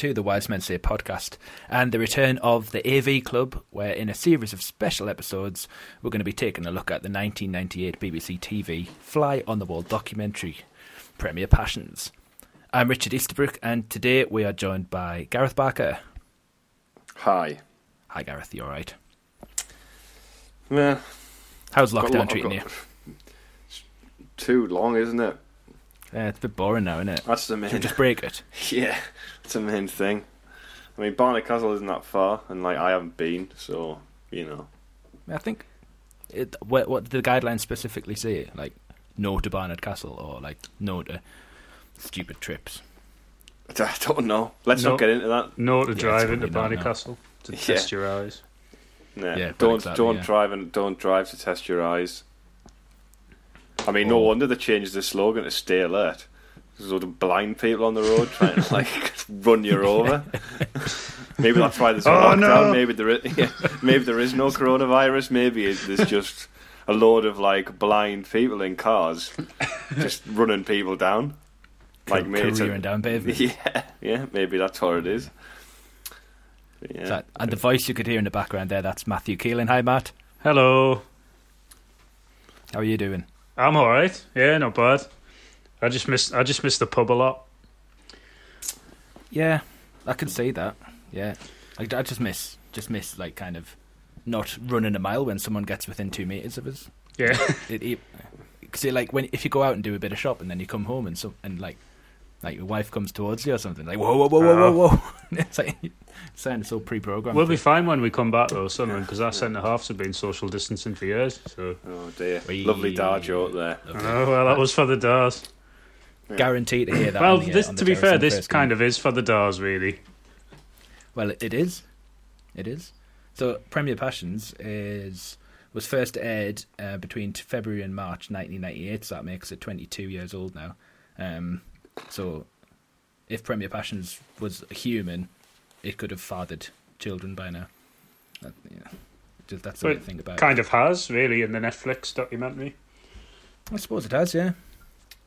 To the Wise Men Say podcast and the return of the AV Club, where in a series of special episodes, we're going to be taking a look at the 1998 BBC TV Fly on the Wall documentary, Premier Passions. I'm Richard Easterbrook, and today we are joined by Gareth Barker. Hi. Hi, Gareth. You all right? Yeah. How's lockdown lot- treating got- you? Too long, isn't it? Yeah, it's a bit boring now, isn't it? That's the Should we just break it? yeah, that's the main thing. I mean, Barnard Castle isn't that far, and like I haven't been, so you know. I think. It, what, what did the guidelines specifically say? Like, no to Barnard Castle, or like, no to stupid trips? I don't know. Let's No. not get into that. No to it's drive into probably not, Barney no. Castle to Yeah. test your eyes. Nah, Yeah, don't exactly, don't yeah. drive and don't drive to test your eyes. I mean, no Oh. wonder they changed the slogan to "Stay alert." There's all the blind people on the road trying to like run you over. maybe that's why there's a Oh, lockdown. no. Maybe there is. Yeah, maybe there is no coronavirus. Maybe it- there's just a load of like blind people in cars just running people down. Like me, it's careering down pavement. Yeah, yeah. Maybe that's what it is. But yeah. That- and the voice you could hear in the background there, that's Matthew Keelan. Hi, Matt. Hello. How are you doing? I'm all right. Yeah, not bad. I just miss I just missed the pub a lot. Yeah, I can see that. Yeah, I, I just miss, just miss like kind of not running a mile when someone gets within two meters of us. Yeah, It, it, cause it, like when if you go out and do a bit of shopping, and then you come home and some and like like your wife comes towards you or something like whoa whoa whoa whoa whoa oh. whoa. it's like it sounds all pre-programmed. we'll be fine when we come back though, Sunderland, because our centre halves have been social distancing for years. So, Oh dear, Wee. lovely dar joke there. I know. Oh, well, that was for the Dars. Guaranteed to hear that. Well, the, this, to be fair, this first kind game. of is for the Dars, really. Well, it is. It is. So, Premier Passions is was first aired uh, between February and March 1998. So that makes it 22 years old now. Um, so, if Premier Passions was a human, it could have fathered children by now. That, yeah, just that's the way to But think about Kind of has really in the Netflix documentary. I suppose it has. Yeah.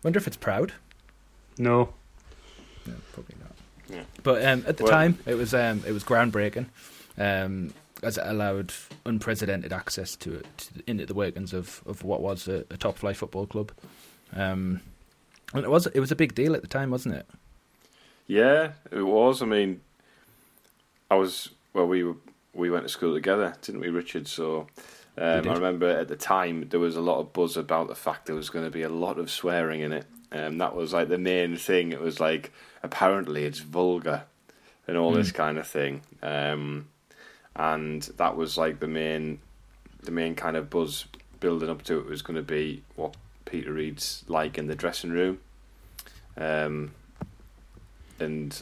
Wonder if it's proud. No, No, probably not. Yeah. But um, at the Well- time, it was um, it was groundbreaking, um, as it allowed unprecedented access to it to, into the workings of, of what was a, a top flight football club. Um, and it was it was a big deal at the time, wasn't it? Yeah, it was. I mean, I was well. We were, we went to school together, didn't we, Richard? So um. I remember at the time there was a lot of buzz about the fact there was going to be a lot of swearing in it, and that was like the main thing. It was like apparently it's vulgar and all this kind of thing, um, and that was like the main the main kind of buzz building up to it was going to be what Peter Reid's like in the dressing room. Um, and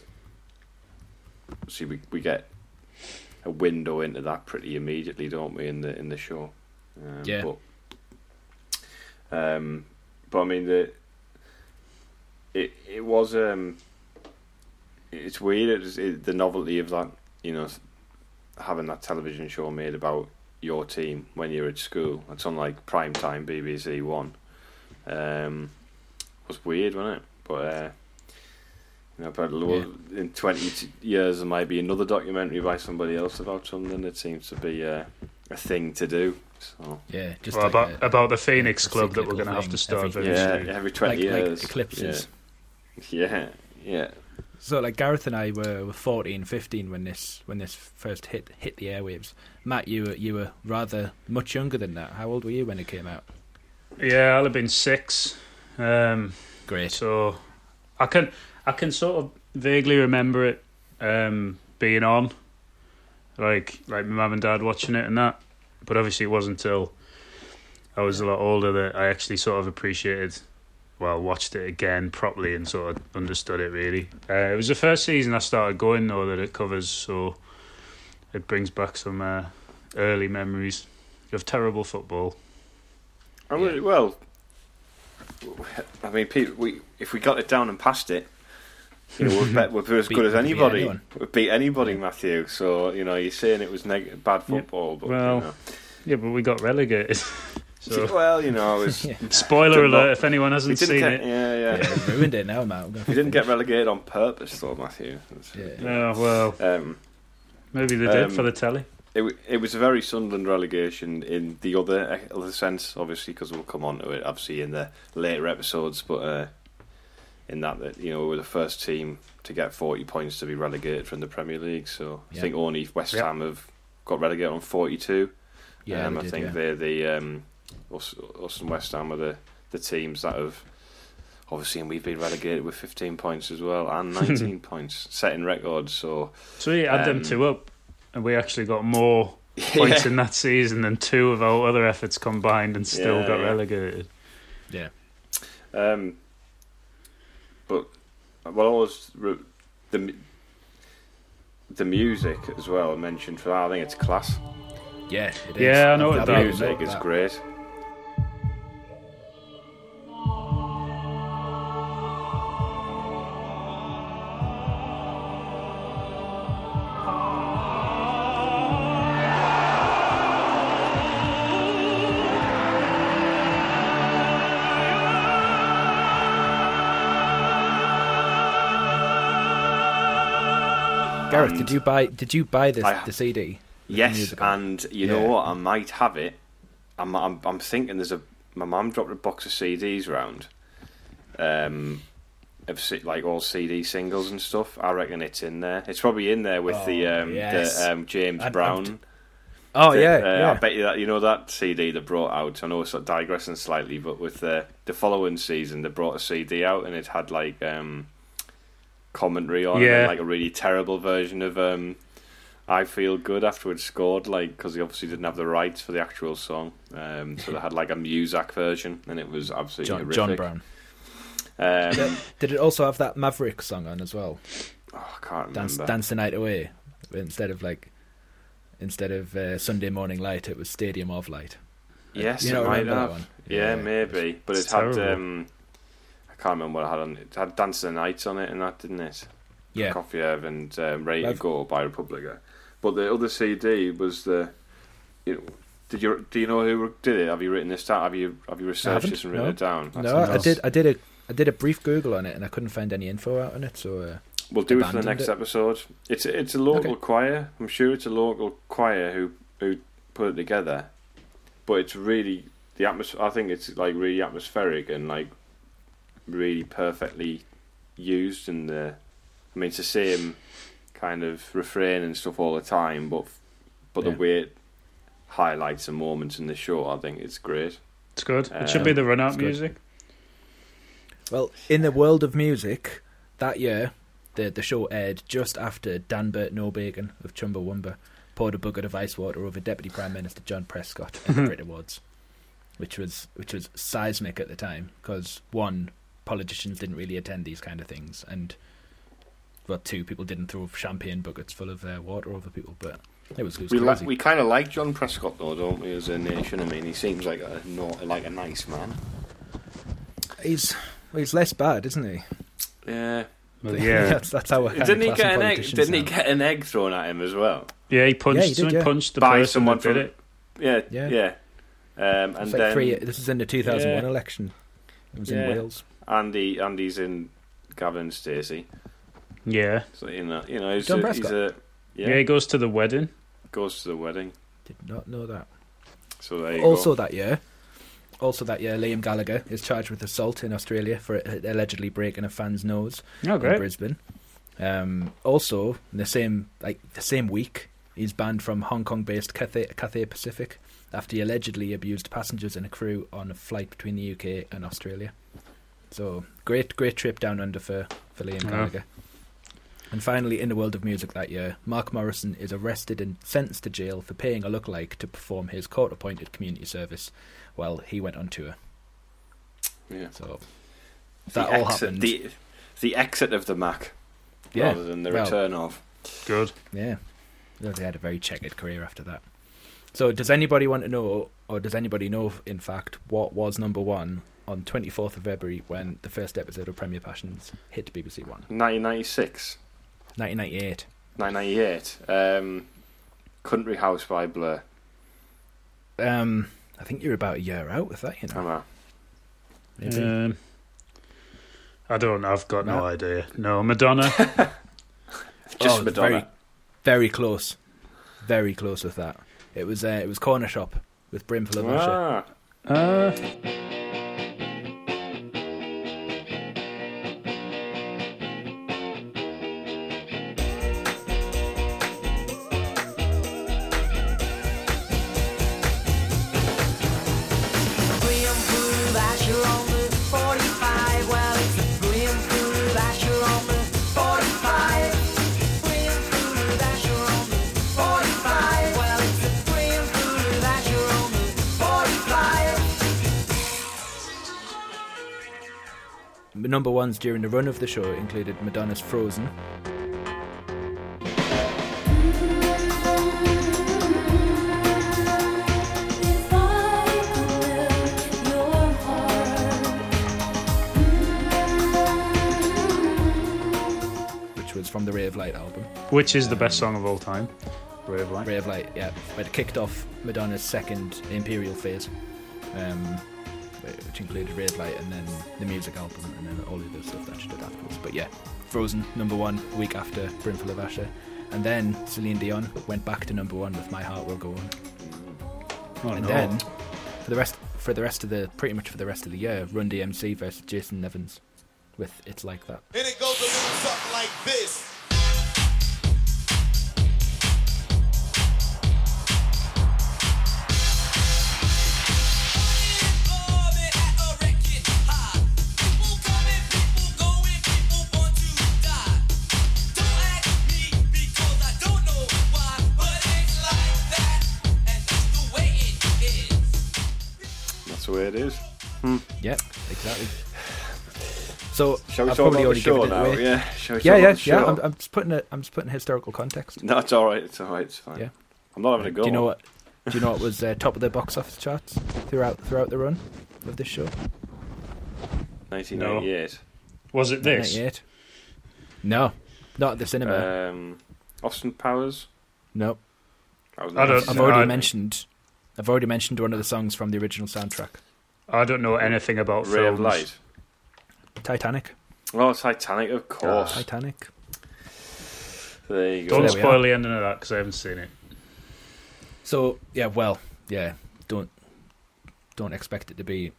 see we we get a window into that pretty immediately, don't we? In the in the show, um, Yeah. But, um, but I mean the it it was um it's weird. It's it, the novelty of that, you know, having that television show made about your team when you're at school. It's on like prime time BBC One. Um, was weird, wasn't it? But uh, you know, but lo- in twenty years there might be another documentary by somebody else about something. It seems to be uh, a thing to do. So Yeah, just well, like about a- about the Phoenix Club that we're going to have to start every- yeah, every twenty like, like years. eclipses. Yeah, yeah. Yeah. So like Gareth and I were, were 14, 15 when this when this first hit hit the airwaves. Matt, you were you were rather much younger than that. How old were you when it came out? Yeah, I'll have been six. Um, Great. So I can I can sort of vaguely remember it um, being on, like like my mum and dad watching it and that. But obviously, it wasn't until I was a lot older that I actually sort of appreciated, well, watched it again properly and sort of understood it really. Uh, it was the first season I started going though that it covers, so it brings back some uh, early memories of terrible football. I mean, well, I mean, Pete, we if we got it down and passed it, you know, we're, bet, we're as Beat- good as we could beat anybody. anyone. We beat anybody, Yeah. Matthew. So you know, you're saying it was neg- bad football, but Well, you know. Yeah, but we got relegated. So, well, you know, it was. Yeah. spoiler Did not- alert if anyone hasn't seen get, it. yeah, yeah. Yeah, ruined it now, Matt. I'm He didn't get relegated on purpose, though, Matthew. It's- Yeah. Oh, well, Um, maybe they did Um, for the telly. it, it was a very Sunderland relegation in the other other sense, obviously, because we'll come on to it, obviously, in the later episodes. But uh, in that, that you know, we were the first team to get forty points to be relegated from the Premier League. So I Yeah. think only West Yeah. Ham have got relegated on forty-two. Yeah, um, I did, think yeah. they're the um, us, us and West Ham are the, the teams that have obviously, and we've been relegated with fifteen points as well and nineteen points, setting records. So So we had them um, two up, and we actually got more points yeah. in that season than two of our other efforts combined, and still Yeah, got yeah. relegated. Yeah. Um, but well, I was re- the the music as well. Mentioned for that. I think it's class. Yeah, it is. Yeah, I know The that music is that. great. Did you buy? Did you buy this I- the CD? Yes, and you Yeah. know what? I might have it. I'm, I'm, I'm thinking there's a. My mum dropped a box of CDs round. Um, of like all CD singles and stuff. I reckon it's in there. It's probably in there with the Oh, um, yes. the um, James I'd- I'd- Brown. Oh the- yeah, uh, yeah. I bet you that you know that CD they brought out. I know it's digressing slightly, but with the the following season they brought a CD out and it had like um, commentary on Yeah. and, like a really terrible version of um, "I Feel Good" after it scored, like because they obviously didn't have the rights for the actual song, um, so they had like a Muzak version, and it was absolutely John, horrific. John Brown. Um, Did it also have that Maverick song on as well? oh, I can't Dance, remember. Dance the Night Away. Instead of like, instead of uh, Sunday Morning Light, it was Stadium of Light. Yes, you it don't might that have. one? Yeah, maybe, but It's it had. Um, I can't remember what it had on it. It had "Dance of the Night" on it, and that didn't it? Yeah, Kofiev and um, Ready to I've- Go by Republica. But the other CD was the. You know, did you do you know who did it? Have you written this down? Have you have you researched haven't, this and written no. it down? That's no, I nice. did. I did a. I did a brief Google on it, and I couldn't find any info out on it. So uh, We'll do it for the next it. episode. It's it's a local Okay. choir. I'm sure it's a local choir who who put it together. But it's really the atmosphere. I think it's like really atmospheric and like really perfectly used. And the I mean, it's the same kind of refrain and stuff all the time, but but Yeah. the way it highlights the moments in the show, I think it's great. It's good. it should be Um, the run out it's good. music. Well, in the world of music, that year, the the show aired just after Danbert Nobacon of Chumbawamba poured a bucket of ice water over Deputy Prime Minister John Prescott at the Brit Awards, which was which was seismic at the time because one, politicians didn't really attend these kind of things, and well, two, people didn't throw champagne buckets full of uh, water over people, but it was, it was We crazy. like we kind of like John Prescott though, don't we? As a nation, I mean, he seems like a no, like a nice man. he's well, he's less bad, isn't he? Yeah. Well, yeah, that's, that's how I Didn't he get an egg? Didn't he get an egg thrown at him as well? yeah. He punched. Yeah, he did, yeah. punched the By person someone that did it. Yeah, Yeah. yeah. Um, and like then three, this is in the 2001 Yeah. election. It was Yeah. in Wales. Andy, Andy's in Gavin and Stacey. Yeah. So you know, you know, he's, John a, he's a yeah, yeah, He goes to the wedding. goes to the wedding. Did not know that. So there you Also go. that year, also that year, Liam Gallagher is charged with assault in Australia for uh, allegedly breaking a fan's nose Oh, in. Brisbane. Um, also, in the same like the same week, he's banned from Hong Kong-based Cathay, Cathay Pacific after he allegedly abused passengers and a crew on a flight between the UK and Australia. So great, great trip down under for for Liam Yeah. Gallagher. And finally, in the world of music that year, Mark Morrison is arrested and sentenced to jail for paying a lookalike to perform his court-appointed community service while he went on tour. Yeah. So The that all exit, happened. The the exit of the Mac, Yeah, rather than the well- return of. Good. Yeah. Well, They had a very checkered career after that. So, does anybody want to know, or does anybody know, in fact, what was number one on 24th of February when the first episode of Premier Passions hit BBC One? 1996, 1998. 1998. Um, Country House by Blur. Um, I think you're about a year out with that, you know. Am I? Maybe. Um, I don't. I've got no No? idea. No, Madonna. Just Oh, Madonna. Very, very close. Very close with that. It was uh, it was Corner Shop with Brimful of Asha. Ah, uh, ones during the run of the show included Madonna's Frozen, If I could your heart. which was from the Ray of Light album. which is the best song of all time? Ray of Light. Ray of Light, yeah, but it kicked off Madonna's second Imperial phase, um, which included Ray of Light and then the music album and then all of the stuff that she did afterwards. But yeah, Frozen number one a week after Brimful of Asha, and then Celine Dion went back to number one with My Heart Will Go On, Oh, and no. then for the rest for the rest of the pretty much for the rest of the year, Run DMC versus Jason Nevins with It's Like That. And it goes a little something like this. It is. Yeah, exactly. So Shall we I've talk probably about the already show given it now? away. Yeah. Shall we Yeah, talk yeah, about yeah. I'm, I'm just putting it. I'm just putting historical context. No, it's all right. It's all right. It's fine. Yeah. I'm not having a go. Do you know what? Do you know what was uh, top of the box office charts throughout throughout the run of this show? 1998. Was it this? 98. No, not at the cinema. Um, Austin Powers. no, That was I don't- I've already I- mentioned. I've already mentioned one of the songs from the original soundtrack, I don't know anything about Ray of. Light. Titanic. Oh, Titanic, of course. Titanic. There you go. Don't There we spoil the ending of that because I haven't seen it. So yeah, well, yeah. Don't don't expect it to be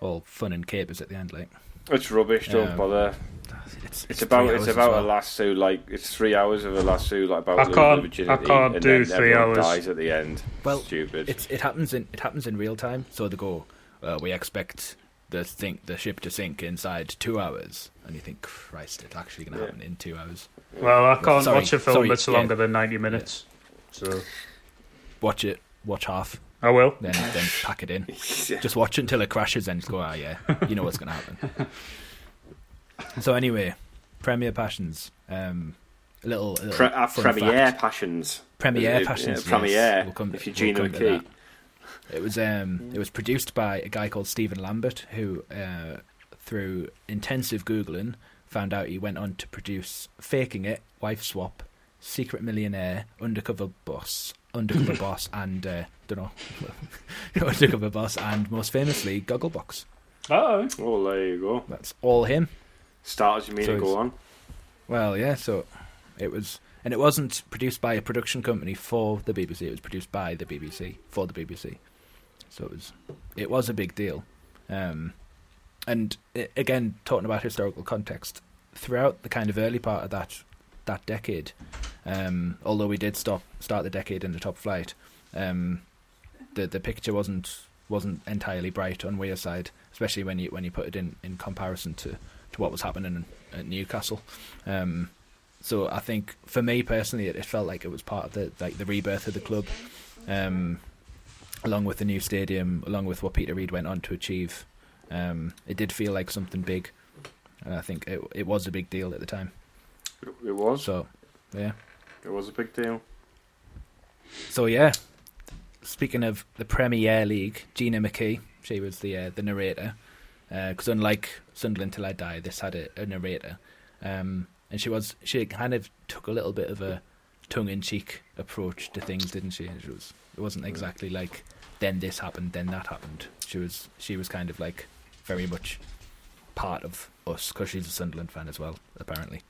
all fun and capers at the end. Like It's rubbish. Don't Um, bother. it's It's about three it's hours as about well. a lasso like it's three hours of a lasso like about I losing can't- virginity I can't and do then three everyone hours. dies at the end. Well, Stupid. It's it happens in it happens in real time. So they go, uh, we expect the sink the ship to sink inside two hours, and you think, Christ, it's actually going to Yeah. happen in two hours. Well, I can't Sorry, watch a film sorry, that's yeah. longer than 90 minutes. So Watch it, watch half, I will. then then pack it in. Just watch it until it crashes, and just go, ah, yeah, you know what's going to happen. so anyway, Premier Passions. Um, a little, a little Pre- uh, fun premiere fact. passions. Premiere uh, Passions. yes. premiere. We'll come- if you're we'll Gina come to McKee. That. It was um, it was produced by a guy called Stephen Lambert, who uh, through intensive googling found out he went on to produce "Faking It," "Wife Swap," "Secret Millionaire," "Undercover Boss," "Undercover Boss," and uh, don't know, "Undercover Boss," and most famously, "Gogglebox." Oh, Oh, there you go. That's all him. Start as you mean So to go on. Well, yeah. So it was, and it wasn't produced by a production company for the BBC. It was produced by the BBC for the BBC. So it was, it was a big deal. Um, and again, talking about historical context, throughout the kind of early part of that that decade, um, although we did stop start the decade in the top flight, um, the the picture wasn't wasn't entirely bright on Wearside, especially when you when you put it in, in comparison to, to what was happening at Newcastle. Um, so I think for me personally, it, it felt like it was part of the like the rebirth of the club, um, along with the new stadium, along with what Peter Reid went on to achieve. Um, it did feel like something big, and I think it it was a big deal at the time. It was. So, yeah. It was a big deal. So yeah, speaking of the Premier League, Gina McKee, she was the uh, the narrator. Because unlike Sunderland Till I Die, this had a, a narrator, um, and she was she kind of took a little bit of a tongue-in-cheek approach to things, didn't she? It was it wasn't exactly like then this happened, then that happened. She was she was kind of like very much part of us because she's a Sunderland fan as well, apparently.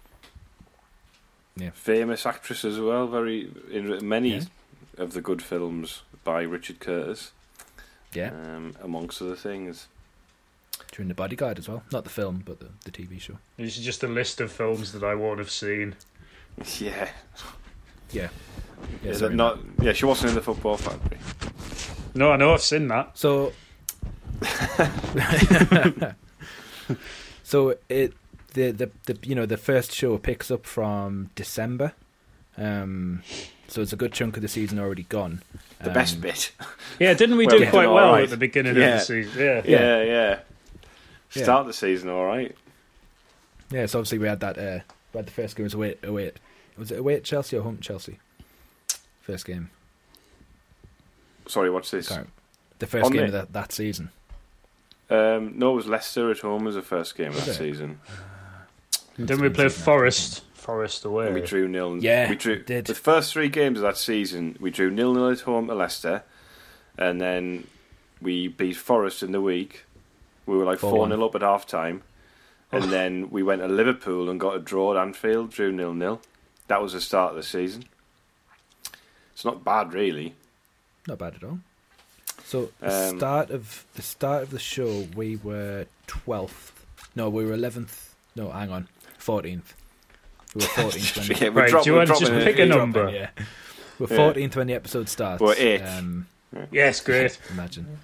Yeah, famous actress as well. Very in many Yeah. of the good films by Richard Curtis. Yeah, Um, amongst other things. during the Bodyguard as well, not the film, but the, the TV show. This is just a list of films that I won't have seen. Yeah. Yeah, yeah. Is it not? Yeah, she wasn't in the football factory. No, I know I've seen that. So, so it the, the the you know the first show picks up from December, um, so it's a good chunk of the season already gone. The Um, best bit. Yeah, didn't we Well, do we quite well alright. at the beginning Yeah. of the season? Yeah. Yeah, yeah. Yeah. Start the season all right. Yeah, so obviously we had that. Uh, we had the first game was away away. Was it away at Chelsea or home at Chelsea? First game. Sorry, what's this? Can't- The first On game the- of that, that season. Um, no, it was Leicester at home as the first game Was that it? season. And then we It's play Forest. Forest away. And we drew nil. Yeah, we drew did. the first three games of that season. We drew nil nil at home at Leicester, and then we beat Forest in the week. We were like 4-1. four 0 up at half time, and Oh. then we went to Liverpool and got a draw at Anfield, drew nil nil. That was the start of the season. It's not bad, really. Not bad at all. So the Um, start of the start of the show, we were twelfth. No, we were eleventh. No, hang on, fourteenth. We were fourteenth when Yeah, we're Right, drop- do you want to just pick a number? dropping, Yeah, we're Yeah. fourteenth when the episode starts. We're eighth. Um, Yes, great. imagine.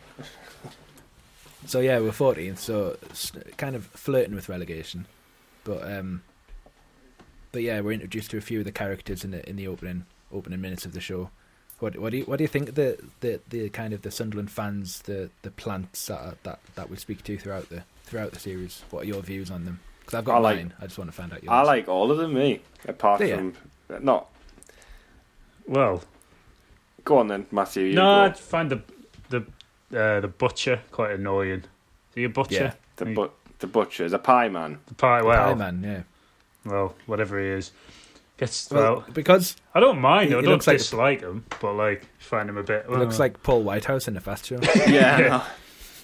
So yeah, we're fourteenth. So kind of flirting with relegation, but um, but yeah, we're introduced to a few of the characters in the in the opening opening minutes of the show. What what do you what do you think the the, the kind of the Sunderland fans the the plants that are- that that we speak to throughout the throughout the series? What are your views on them? Because I've got I like- mine. I just want to find out yours. I like all of them, me. Apart Do ya? from not. Well, Go on then, Matthew. You no, go. I find the the uh, the butcher quite annoying. Are you a butcher? Yeah. the You- but the butcher, the pie man. the pie. The Well, Pie Man, yeah. well, whatever he is. Gets Well, well. because I don't mind. he- I don't looks like dislike him, but like find him a bit. it looks uh, like Paul Whitehouse in a fast show. Yeah,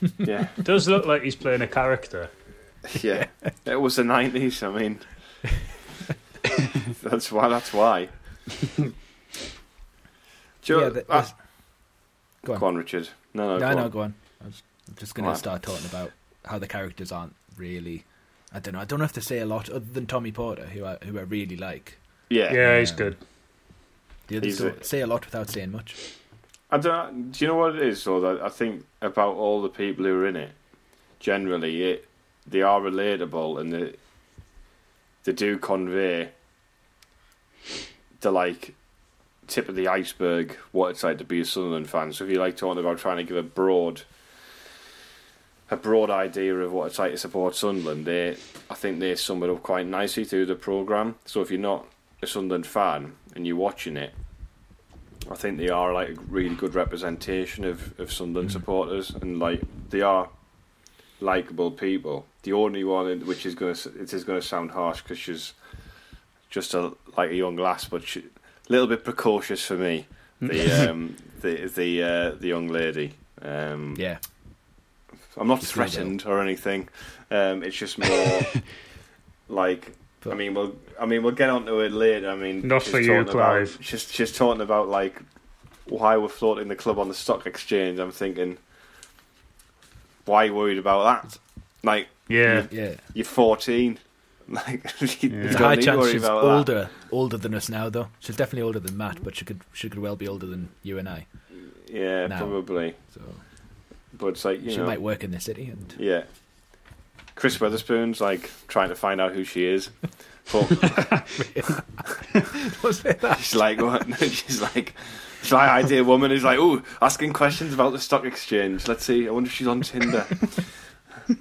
no. yeah, does look like he's playing a character. yeah. It was the nineties. I mean, that's why. That's why. Do you yeah, know- the, ah, there's- go on. go on, Richard. No, no, No, go no, on. go on. I was I'm just going to start talking about how the characters aren't really. I don't know. I don't have to say a lot other than Tommy Porter, who I who I really like. Yeah, Yeah, he's good. The others He's don't a- say a lot without saying much. I don't. Do you know what it is? Though that I think about all the people who are in it. Generally, it they are relatable and they they do convey the like tip of the iceberg what it's like to be a Sunderland fan. So if you like talking about trying to give a broad a broad idea of what it's like to support Sunderland, they I think they sum it up quite nicely through the programme. So if you're not a Sunderland fan and you're watching it, I think they are like a really good representation of, of Sunderland supporters, and like they are likable people. The only one which is going to it is going to sound harsh because she's just a like a young lass, but she, a little bit precocious for me. The um the the uh, the young lady. Um, Yeah, I'm not threatened or anything. Um, it's just more like. I mean, we'll. I mean, we'll get onto it later. I mean, Not for you, talking about- Clive. She's she's talking about like why we're floating the club on the stock exchange. I'm thinking, why are you worried about that? Like, Yeah. yeah. you're 14. Like, you Yeah. don't There's a high need chance worry she's about that. older, older than us now, though. She's definitely older than Matt, but she could she could well be older than you and I. Yeah, now. probably. So But it's like you she know, might work in the city, and yeah. Chris Weatherspoon's like trying to find out who she is, but was it that? She's like, what? she's like, she's like, idea woman is like, oh, asking questions about the stock exchange. Let's see. I wonder if she's on Tinder.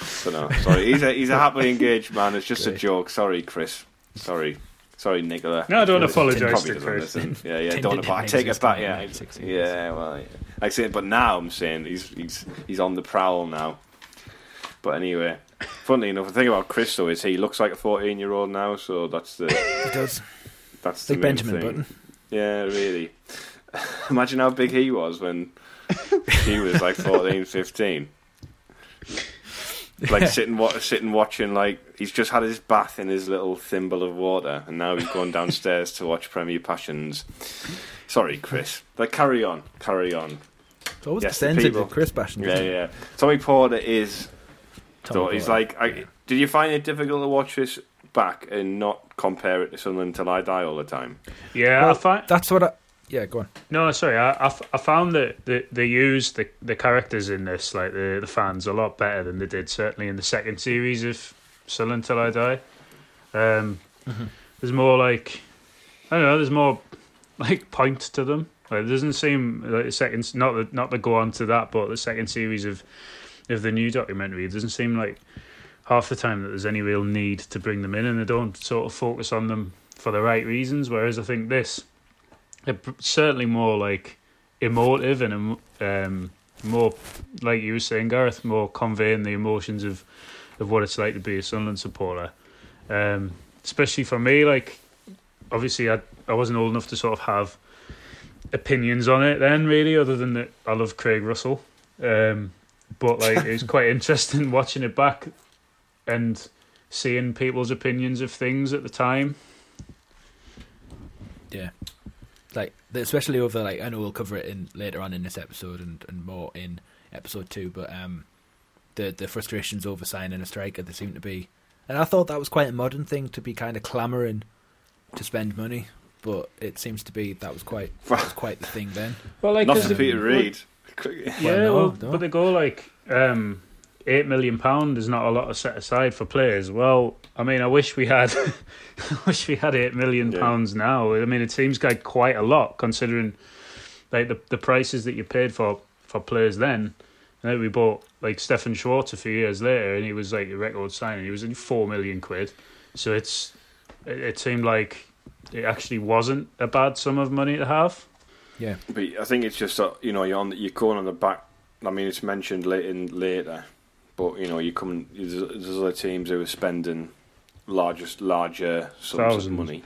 so no, sorry. He's a he's a happily engaged man. It's just a joke. Sorry, Chris. Sorry, sorry, Nicola. No, I don't He apologise to Chris. listen. Yeah, yeah. Don't. didn't I take it back. Yeah, yeah. Well, yeah. I say, but now I'm saying he's he's he's on the prowl now. But anyway, funnily enough, the thing about Chris though is he looks like a 14 year old now, so that's the It does. That's the Like main Benjamin thing. Button. Yeah, really. Imagine how big he was when he was like 14, 15. Like sitting, wa- sitting watching, like he's just had his bath in his little thimble of water, and now he's going downstairs to watch Premier Passions. Sorry, Chris. Like, carry on, carry on. It's always Yes, the percentage people. of Chris Bastion. Yeah, yeah. Tommy Porter is. Tommy So he's like, I, did you find it difficult to watch this back and not compare it to Sunderland Till I Die all the time? Yeah, I find That's what I. Yeah, go on. no, sorry, I, I, f- I found that they, they used the the characters in this, like the the fans, a lot better than they did certainly in the second series of Sunderland Till I Die. Um, There's more like I don't know. There's more like point to them. Like, it doesn't seem like the second, not the, not to go on to that, but the second series of of the new documentary, it doesn't seem like half the time that there's any real need to bring them in, and they don't sort of focus on them for the right reasons. Whereas I think this, they're certainly more like emotive and um, more like you were saying, Gareth, more conveying the emotions of of what it's like to be a Sunderland supporter. Um, especially for me, like obviously I I wasn't old enough to sort of have opinions on it then, really, other than that I love Craig Russell. Um, but like it was quite interesting watching it back and seeing people's opinions of things at the time. Yeah. Like especially over like I know we'll cover it in later on in this episode and, and more in episode two, but um the the frustrations over signing a striker there seem to be and I thought that was quite a modern thing to be kind of clamouring to spend money, but it seems to be that was quite that was quite the thing then. Well, like Not 'cause for it- Peter Reid. Yeah, Well, no, well, no. but they go like um, eight million pound is not a lot to set aside for players. Well, I mean, I wish we had, I wish we had eight million Yeah. pounds now. I mean, it seems like quite a lot considering like the the prices that you paid for for players then. And then we bought like Stefan Schwarz a few years later, and he was like a record signing. He was in four million quid. So it's it, it seemed like it actually wasn't a bad sum of money to have. Yeah. But I think it's just that you know you're on you're going on the back. I mean, it's mentioned late in later, but you know you come. There's, there's other teams who are spending largest larger sums Thousands. of money,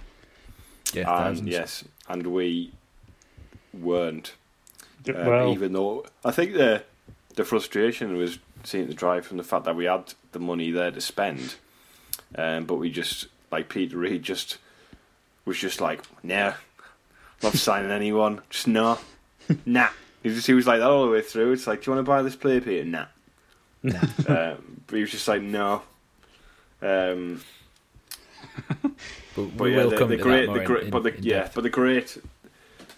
Yeah, and thousands. yes, and we weren't. Um, well, even though I think the the frustration was seeing to drive from the fact that we had the money there to spend, um, but we just like Peter Reid just was just like, nah, not signing anyone, just no, nah. He just he was like that all the way through. It's like, do you want to buy this player, Peter? Nah. Nah. um, but he was just like, no. Um, But but yeah, the, the great, the great, in, but the in yeah, depth. but the great.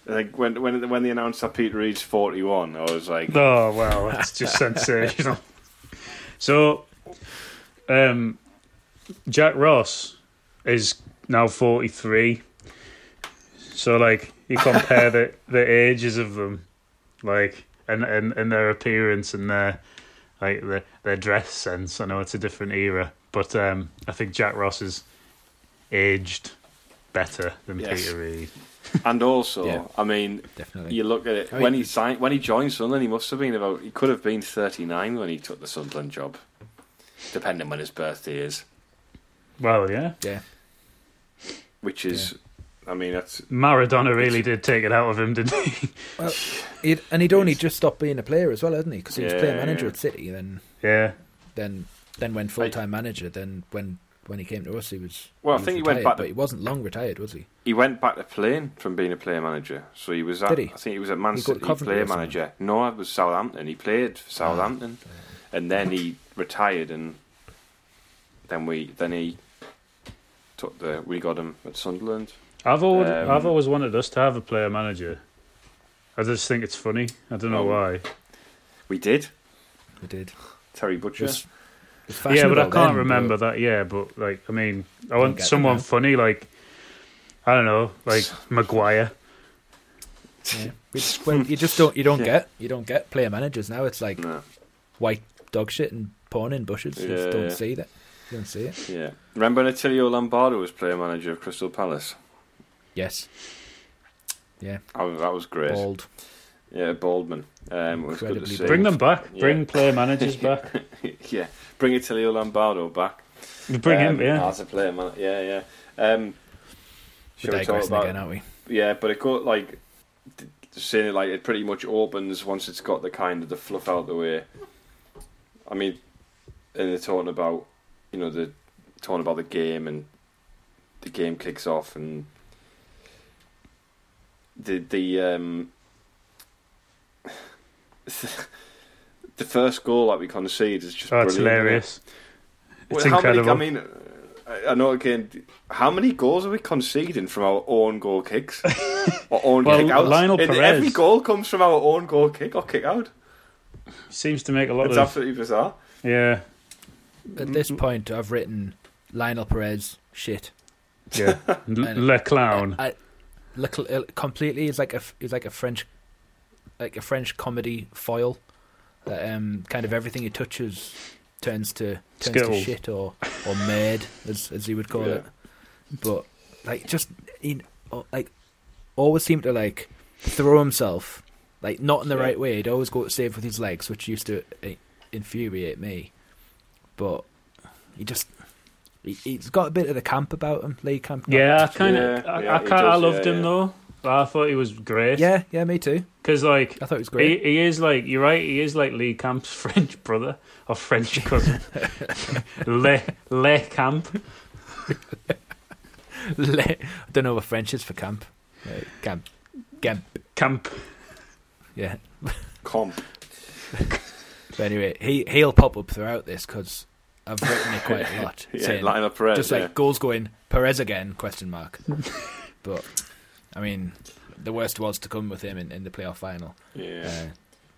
Like when when when they announced that Peter Reid's forty one, I was like, Oh wow, that's just sensational. So, um, Jack Ross is now forty three. So like you compare the the ages of them, like and and, and their appearance and their like their their dress sense. I know it's a different era, but um, I think Jack Ross is aged better than Yes. Peter Reid. and also, Yeah. I mean, definitely. you look at it I mean- when he signed when he joined Sunderland, he must have been about he could have been thirty nine when he took the Sunderland job, depending when his birthday is, Well, yeah, Yeah. which is, I mean, that's Maradona really did take it out of him, didn't he? Well, he'd, and he'd only just stopped being a player as well, hadn't he? Because he was Yeah, player manager yeah. at City, then yeah. then then went full time manager. Then when when he came to us, he was Well, I was think he went retired, back to- but he wasn't long retired, was he? he went back to playing from being a player manager. So he was at, Did he? I think he was at Man He got City player manager. No, it was Southampton. He played for ah, Southampton, and then he retired, and then we then he took the we got him at Sunderland. I've always, Um, I've always wanted us to have a player manager. I just think it's funny. I don't know Oh. why. We did We did. Terry Butcher. It was- Yeah, but I can't then, remember but- that. Yeah, but like, I mean, I want someone that. funny, like I don't know, like Maguire. Yeah. Which, well, you just don't you don't Yeah. get you don't get player managers now. It's like No, white dog shit and porn in bushes. You just Yeah, don't yeah. see that. You don't see it. yeah. Remember when Attilio Lombardo was player manager of Crystal Palace? Yes. Yeah. Oh, that was great. Bald. Yeah, Baldman. Um, was good to see. Bring them back. Yeah. Bring player managers back. yeah, bring Attilio Lombardo back. Bring um, him. Yeah. as a player man. Yeah, yeah. Um, Shall we talk digressing about? again, aren't we? Yeah, but it got like d- saying it like it pretty much opens once it's got the kind of the fluff out the way. I mean, and they're talking about you know the talking about the game and the game kicks off and the the um the first goal that we concede is just Oh, it's brilliant, it? hilarious. It's Well, how incredible. Many, I mean, I- I know again. How many goals are we conceding from our own goal kicks or own Well, kick outs? Lionel And Perez- Every goal comes from our own goal kick or kick out. Seems to make a lot It's of absolutely bizarre. yeah, At this point, I've written Lionel Perez shit. yeah. L- Le clown. I, uh, completely is like a is like a French, like a French comedy foil. That um, kind of everything he touches turns to turns to shit or or made as as he would call Yeah. it. But like just in like always seemed to like throw himself like not in the Yeah. right way. He'd always go to save with his legs, which used to uh, infuriate me. But he just. He, he's got a bit of the camp about him, Lee Camp. Yeah, I particularly. kind Yeah, of, I, yeah, I, he can't, I loved yeah, him yeah. though. I thought he was great. Yeah, yeah, me too. because like I thought it was he, great. he is like you're right. He is like Lee Camp's French brother or French cousin. Le Le Camp. Le- I don't know what French is for camp. Uh, camp, camp. Camp. Yeah. Comp. But anyway, he he'll pop up throughout this because I've written it quite a lot, Yeah, saying Lionel Perez. just yeah. like goals going Perez again question mark. but I mean, the worst was to come with him in, in the playoff final. yeah. Uh,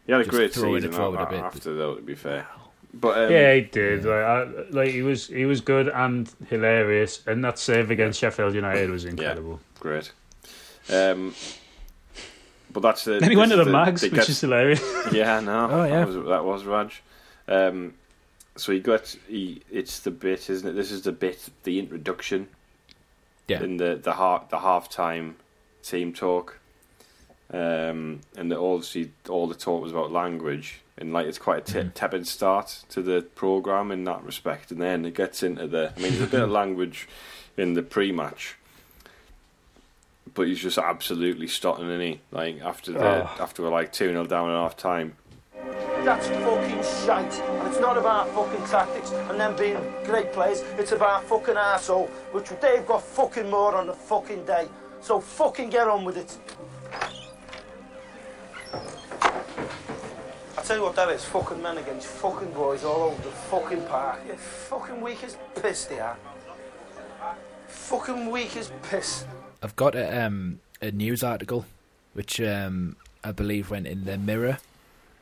he had a great throwing season it forward a a- bit, after though. To be fair, but um, yeah, he did. Like, I, like he was, he was good and hilarious, and that save against Sheffield United was incredible. Yeah, great. Um, but that's the. Then he went to this the mags, they which get- is hilarious. Yeah, no. Oh, yeah. That was, that was Raj. Um, so he got he. It's the bit, isn't it? This is the bit, the introduction. Yeah. In the the half the half time team talk. Um, and the, obviously all the talk was about language, and like it's quite a t- Mhm. tepid start to the program in that respect, and then it gets into the. I mean, there's a bit of language in the pre-match, but he's just absolutely stotting, isn't he? Like after the Oh. after we're like two 0 down at half time. That's fucking shite. And it's not about fucking tactics and them being great players. It's about fucking arsehole, which they've got fucking more on the fucking day. So fucking get on with it. I tell you what that is, fucking men against fucking boys all over the fucking park. You're fucking weak as piss, they are. Fucking weak as piss. I've got a, um, a news article, which um, I believe went in the Mirror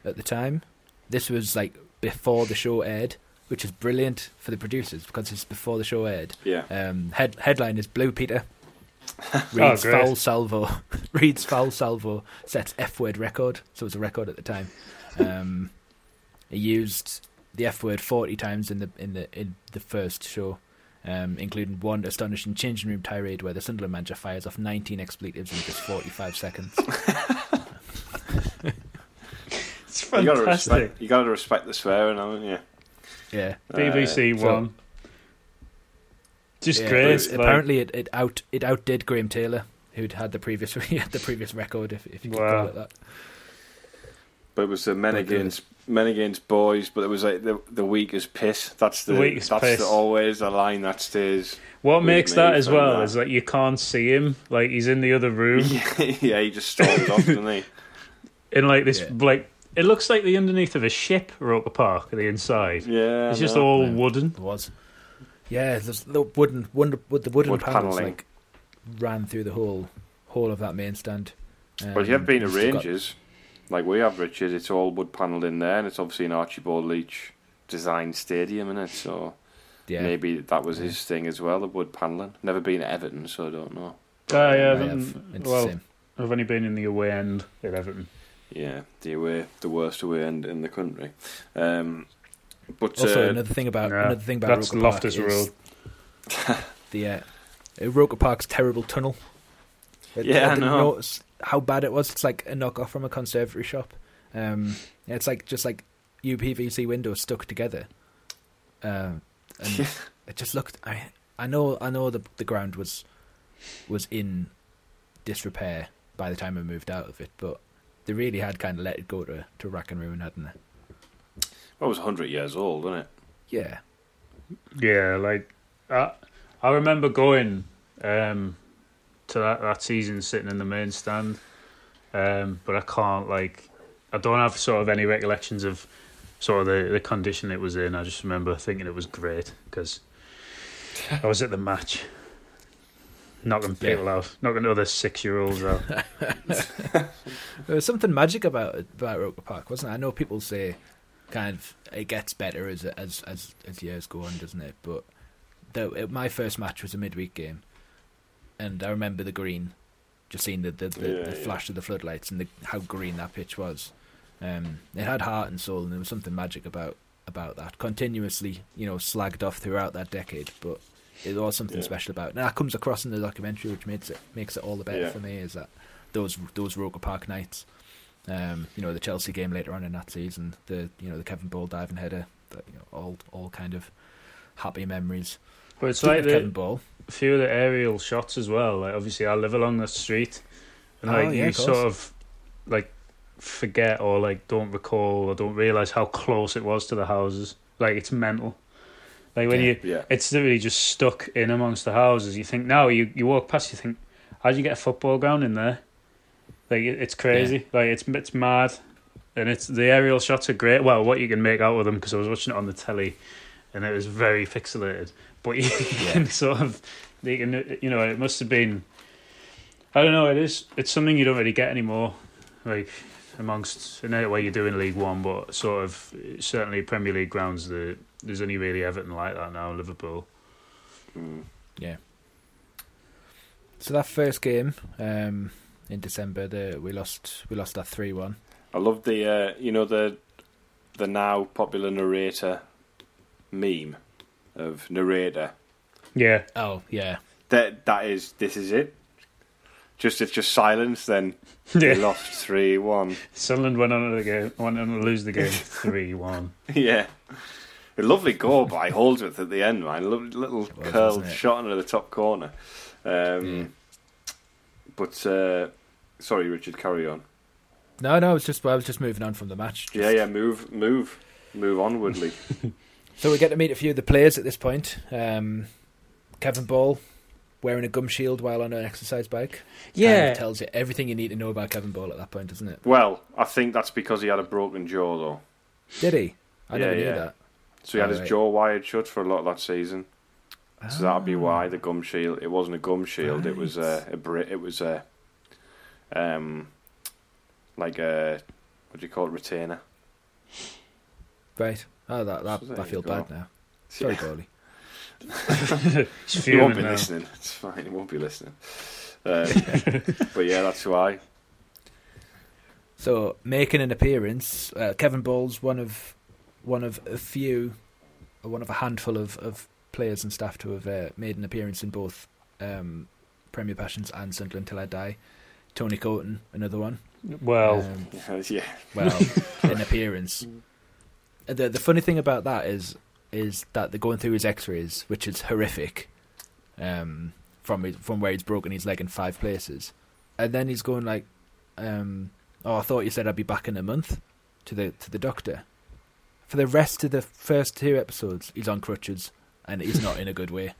at the time. This was like before the show aired, which is brilliant for the producers because it's before the show aired. Yeah. Um, head headline is Blue Peter Oh, reads great. foul salvo reads foul salvo sets F word record. So it was a record at the time. Um, he used the F word forty times in the in the in the first show. Um, including one astonishing changing room tirade where the Sunderland manager fires off 19 expletives in just 45 seconds. It's You gotta fantastic. respect. You gotta respect the swearing, haven't you? Yeah, BBC Uh, so- One. Just yeah. great. it's- like- apparently, it, it out it outdid Graham Taylor, who'd had the previous had the previous record, if, if you could Wow. call it that. But it was the men But good. against men against boys. But it was like the the weakest piss. That's the, The weakest that's piss. The, always a line that stays. what makes that as well that. is that you can't see him. Like he's in the other room, yeah, he just stormed off, didn't he? in like this, Yeah. like it looks like the underneath of a ship, Roker Park, at the inside. Yeah, It's just no. all yeah. wooden. It was. Yeah, there's the wooden, wooden with the wooden Wood panels panelling. like ran through the whole whole of that main stand. Um, But if you have been to you've got- Rangers, like we have, Richard, it's all wood panelled in there, and it's obviously an Archibald Leitch designed stadium in it. So yeah, maybe that was his thing as well, the wood panelling. Never been to Everton, so I don't know. Ah, yeah, I but- have. It's the well, same. I've only been in the away end at Everton. Yeah, the away, the worst away end in the country. Um, but Also, uh, another thing about Nah, another thing about that's Roker Loftus Park is Road. the uh, Roker Park's terrible tunnel. Yeah, I didn't know. notice how bad it was. It's like a knockoff from a conservatory shop. Um, it's like just like UPVC windows stuck together. Um, and it just looked. I I know I know the the ground was was in disrepair by the time I moved out of it. But they really had kind of let it go to to rack and ruin, hadn't they? Well, it was 100 years old, wasn't it? Yeah, Yeah, like I, I remember going um, to that, that season sitting in the main stand, um, but I can't like I don't have sort of any recollections of sort of the, the condition it was in. I just remember thinking it was great because I was at the match, knocking Yeah. people out, knocking other six year olds out. there was something magic about it, about Roker Park, wasn't it? I know people say kind of it gets better as as as as years go on, doesn't it? But the, it, my first match was a midweek game, and I remember the green, just seeing the the, the, Yeah, the yeah. flash of the floodlights and the, how green that pitch was. Um, it had heart and soul, and there was something magic about about that. Continuously, you know, slagged off throughout that decade, but it was something Yeah. special about it. And that comes across in the documentary, which makes it makes it all the better Yeah. for me. Is that those those Roker Park nights? Um, you know, the Chelsea game later on in that season, the you know the Kevin Ball diving header, the, you know, all all kind of happy memories. But it's Speaking like of Kevin the, Ball, a few of the aerial shots as well. Like obviously, I live along the street, and Oh, like yeah, you of sort of like forget or like don't recall or don't realize how close it was to the houses. Like it's mental. Like when Yeah. you, Yeah. it's literally just stuck in amongst the houses. You think now you you walk past, you think, how'd you get a football ground in there? Like it, it's crazy. Like it's it's mad, and it's the aerial shots are great. Well, what you can make out of them because I was watching it on the telly, and it was very pixelated. But you can sort of, you can you know it must have been. I don't know. It is. It's something you don't really get anymore. Like amongst, I know what you do in League One, but sort of certainly Premier League grounds. The there's only really Everton like that now. Liverpool. Mm. yeah. So that first game um, in December, the we lost we lost that three one. I love the, uh, you know, the the now popular narrator meme of narrator. Yeah, Oh yeah, That that is this is it. Just it's just silence. Then they yeah. lost three one. Sunderland went on to the game, went on to lose the game three one. yeah, a lovely goal by Holdsworth at the end, man. Lo- little was, curled wasn't it? shot into the top corner. Um, Yeah. But uh, sorry, Richard, carry on. no, no, I was just I was just moving on from the match. Yeah, yeah, move, move, move onwardly. So we get to meet a few of the players at this point. Um, Kevin Ball wearing a gum shield while on an exercise bike. Kind of tells you everything you need to know about Kevin Ball at that point, doesn't it? well, I think that's because he had a broken jaw, though. Did he? I Yeah, never knew yeah. that. So he had Oh, his right. jaw wired shut for a lot of that season. So that'd be why the gum shield. It wasn't a gum shield. It was a, Right. a bri- It was a, um, like a what do you call it, retainer. Right. Oh, that, that So I feel bad now. Sorry, Yeah. Bowley. He's He won't fuming be now. listening. It's fine. He won't be listening. Um, but yeah, that's why. So making an appearance, uh, Kevin Ball's one of one of a few, one of a handful of, of players and staff to have uh, made an appearance in both um, Premier Passions and Sunderland Till I Die. Tony Coton, another one. Well, Um, yeah, well, an appearance. The the funny thing about that is is that they're going through his X-rays, which is horrific, um, from his, from where he's broken his leg in five places, and then he's going like, um, "Oh, I thought you said I'd be back in a month," to the to the doctor. For the rest of the first two episodes, he's on crutches, and he's not in a good way.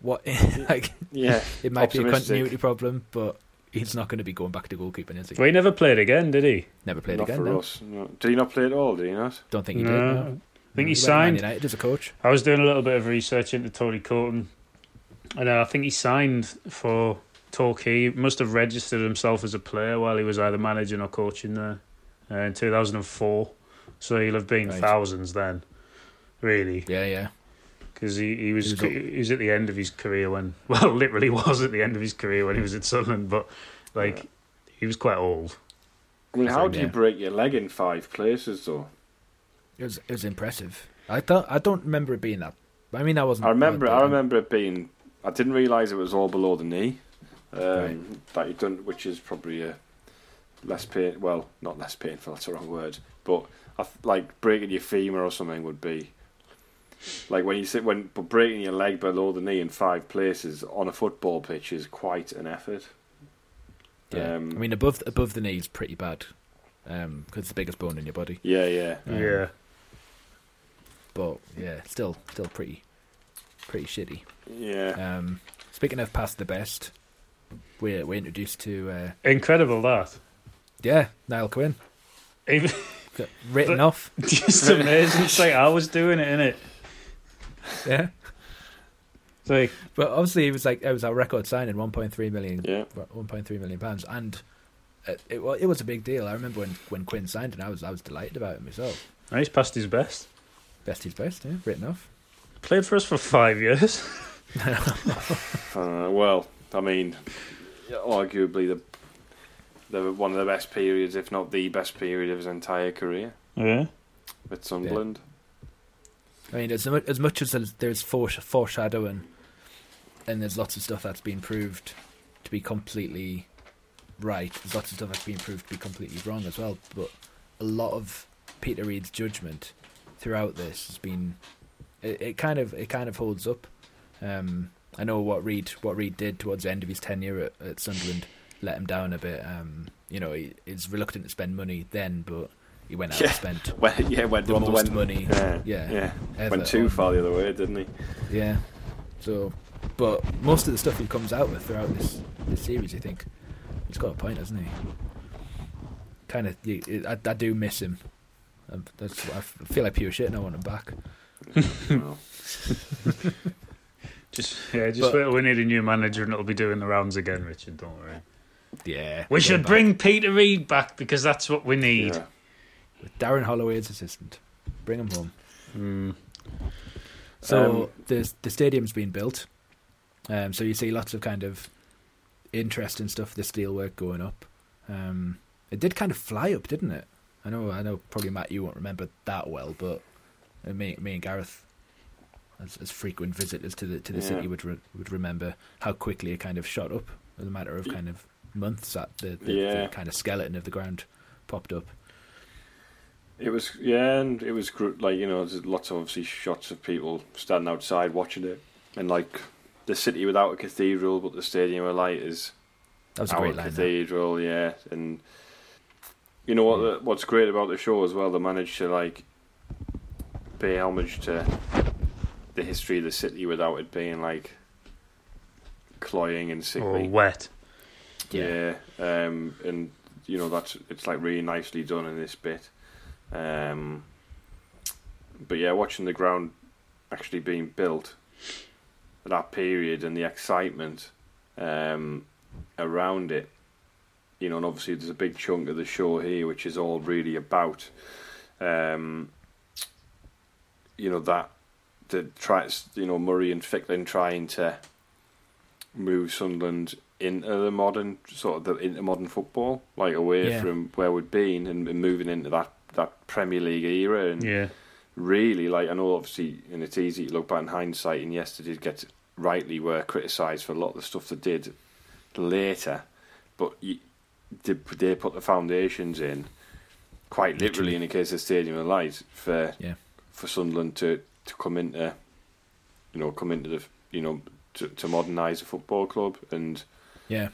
What like yeah. it might be a continuity problem, but he's not going to be going back to goalkeeping, is he? but he never played again, did he? Never played Not again. for No. us. No. Did he not play at all? Did he not? Don't think he No. did. No. I think he went to Man signed. United as a coach. I was doing a little bit of research into Tony Coton, and uh, I think he signed for Torquay. He must have registered himself as a player while he was either managing or coaching there uh, in 2004. So he'll have been Right. thousands then, really, Yeah, yeah. because he, he was He was he was at the end of his career when, well, literally was at the end of his career when he was at Sunderland, but like he was quite old. I mean, how do you break your leg in five places though? It was it was impressive. I don't I don't remember it being that. I mean, I wasn't. I remember. I remember it being. I didn't realise it was all below the knee. Um, Right. That you done, which is probably a less pain. Well, not less painful. That's the wrong word. But I th- like breaking your femur or something would be Like when you sit when but breaking your leg below the knee in five places on a football pitch is quite an effort. Yeah. Um, I mean, above above the knee is pretty bad because it's the biggest bone in your body. Yeah, yeah. Um, yeah. But yeah, still still pretty pretty shitty. Yeah. Um, speaking of past the best, we're we're introduced to uh, Incredible that. yeah Niall Quinn Even, Got written But- off. just amazing. It's like I was doing it, innit? Yeah, It's like, but obviously it was like it was our record signing, one point three million, Yeah. one point three million pounds, and it, it it was a big deal. I remember when when Quinn signed, and I was I was delighted about it myself. he's past his best. Best is best, yeah, written off. Played for us for five years. Uh, well, I mean, arguably the the one of the best periods, if not the best period of his entire career Yeah. with Sunderland. I mean, as mu- as much as there's, there's foreshadowing, and there's lots of stuff that's been proved to be completely right. There's lots of stuff that's been proved to be completely wrong as well. But a lot of Peter Reid's judgment throughout this has been, it, it kind of it kind of holds up. Um, I know what Reid what Reid did towards the end of his tenure at, at Sunderland let him down a bit. Um, you know, he, he's reluctant to spend money then, but he went out Yeah. and spent Well, yeah, went, the went, most went, money. Yeah, yeah, yeah. ever Went too far the other way, didn't he? Yeah. So, but most of the stuff he comes out with throughout this this series, I think, he's got a point, hasn't he? Kind of, I, I do miss him. Um, That's, I feel like pure shit, and I want him back. Just yeah, just But- wait we need a new manager and it'll be doing the rounds again, Richard. Don't worry. Yeah, We should bring Peter Reid back because that's what we need. yeah. Darren Holloway as assistant. Bring him home. Mm. So Um, the the stadium's been built. Um, so you see lots of kind of interesting stuff. The steelwork going up. Um, it did kind of fly up, didn't it? I know. I know. Probably Matt, you won't remember that well, but uh, me, me and Gareth, as, as frequent visitors to the to the Yeah. city, would re- would remember how quickly it kind of shot up in a matter of kind of months. That the, the, Yeah. the kind of skeleton of the ground popped up. It was yeah, and it was gr- like you know, there's lots of obviously shots of people standing outside watching it, and like the city without a cathedral, but the stadium of light is That was a our great line. cathedral, yeah. And you know what? The, what's great about the show as well? They managed to like pay homage to the history of the city without it being like cloying and Or sickly. wet. Yeah, um, and you know that's it's like really nicely done in this bit. Um, but yeah, watching the ground actually being built at that period and the excitement um, around it, you know, and obviously there's a big chunk of the show here which is all really about, um, you know, that the try, you know, Murray and Fickling trying to move Sunderland into the modern sort of the into modern football, like away Yeah. from where we'd been and, and moving into that that Premier League era and Yeah. really like I know obviously and it's easy to look back in hindsight and yesterday get rightly were criticised for a lot of the stuff they did later but you, they, they put the foundations in quite literally, Literally. in the case of Stadium of Light for Yeah. for Sunderland to, to come into you know come into the you know to, to modernise a football club and Yeah,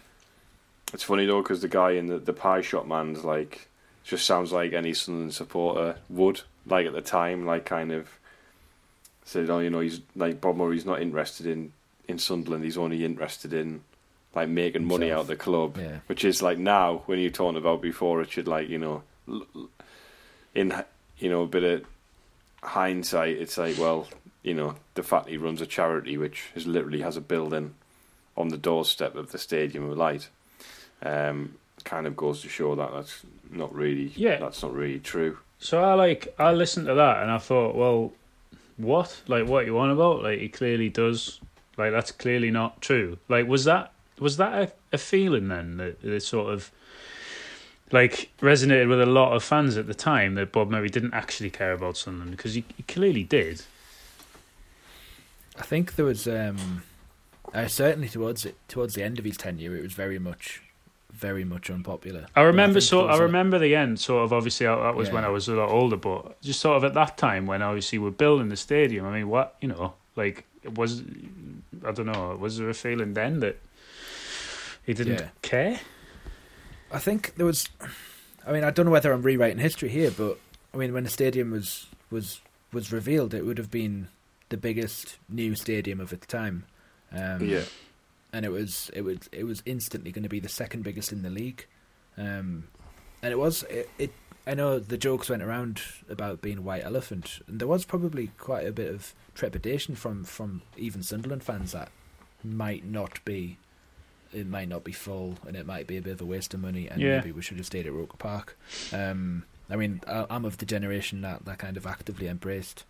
it's funny though because the guy in the, the pie shop man's like just sounds like any Sunderland supporter would like at the time like kind of said oh you know he's like Bob Murray's not interested in in Sunderland he's only interested in like making money out of the club. Yeah. which is like now when you're talking about before Richard like you know in you know a bit of hindsight it's like well you know the fact he runs a charity which is literally has a building on the doorstep of the Stadium of Light um, kind of goes to show that that's not really Yeah. that's not really true So I like I listened to that and I thought, well, what? Like what you on about? Like he clearly does. Like that's clearly not true. Like was that was that a, a feeling then that it sort of like resonated with a lot of fans at the time that Bob Murray didn't actually care about Sunderland because he, he clearly did. I think there was um, uh, certainly towards it towards the end of his tenure, it was very much very much unpopular. I remember think so. I remember the end. Sort of. Obviously, I- that was when I was a lot older, but just sort of at that time when obviously we're building the stadium. I mean, what you know, like it was. I don't know. Was there a feeling then that he didn't Yeah. care? I think there was. I mean, I don't know whether I'm rewriting history here, but I mean, when the stadium was was was revealed, it would have been the biggest new stadium of its time. Um, yeah, and it was it was it was instantly going to be the second biggest in the league, um, and it was it, it. I know the jokes went around about being a white elephant, and there was probably quite a bit of trepidation from from even Sunderland fans that might not be. It might not be full, and it might be a bit of a waste of money, and Yeah. maybe we should have stayed at Roker Park. Um, I mean, I, I'm of the generation that, that kind of actively embraced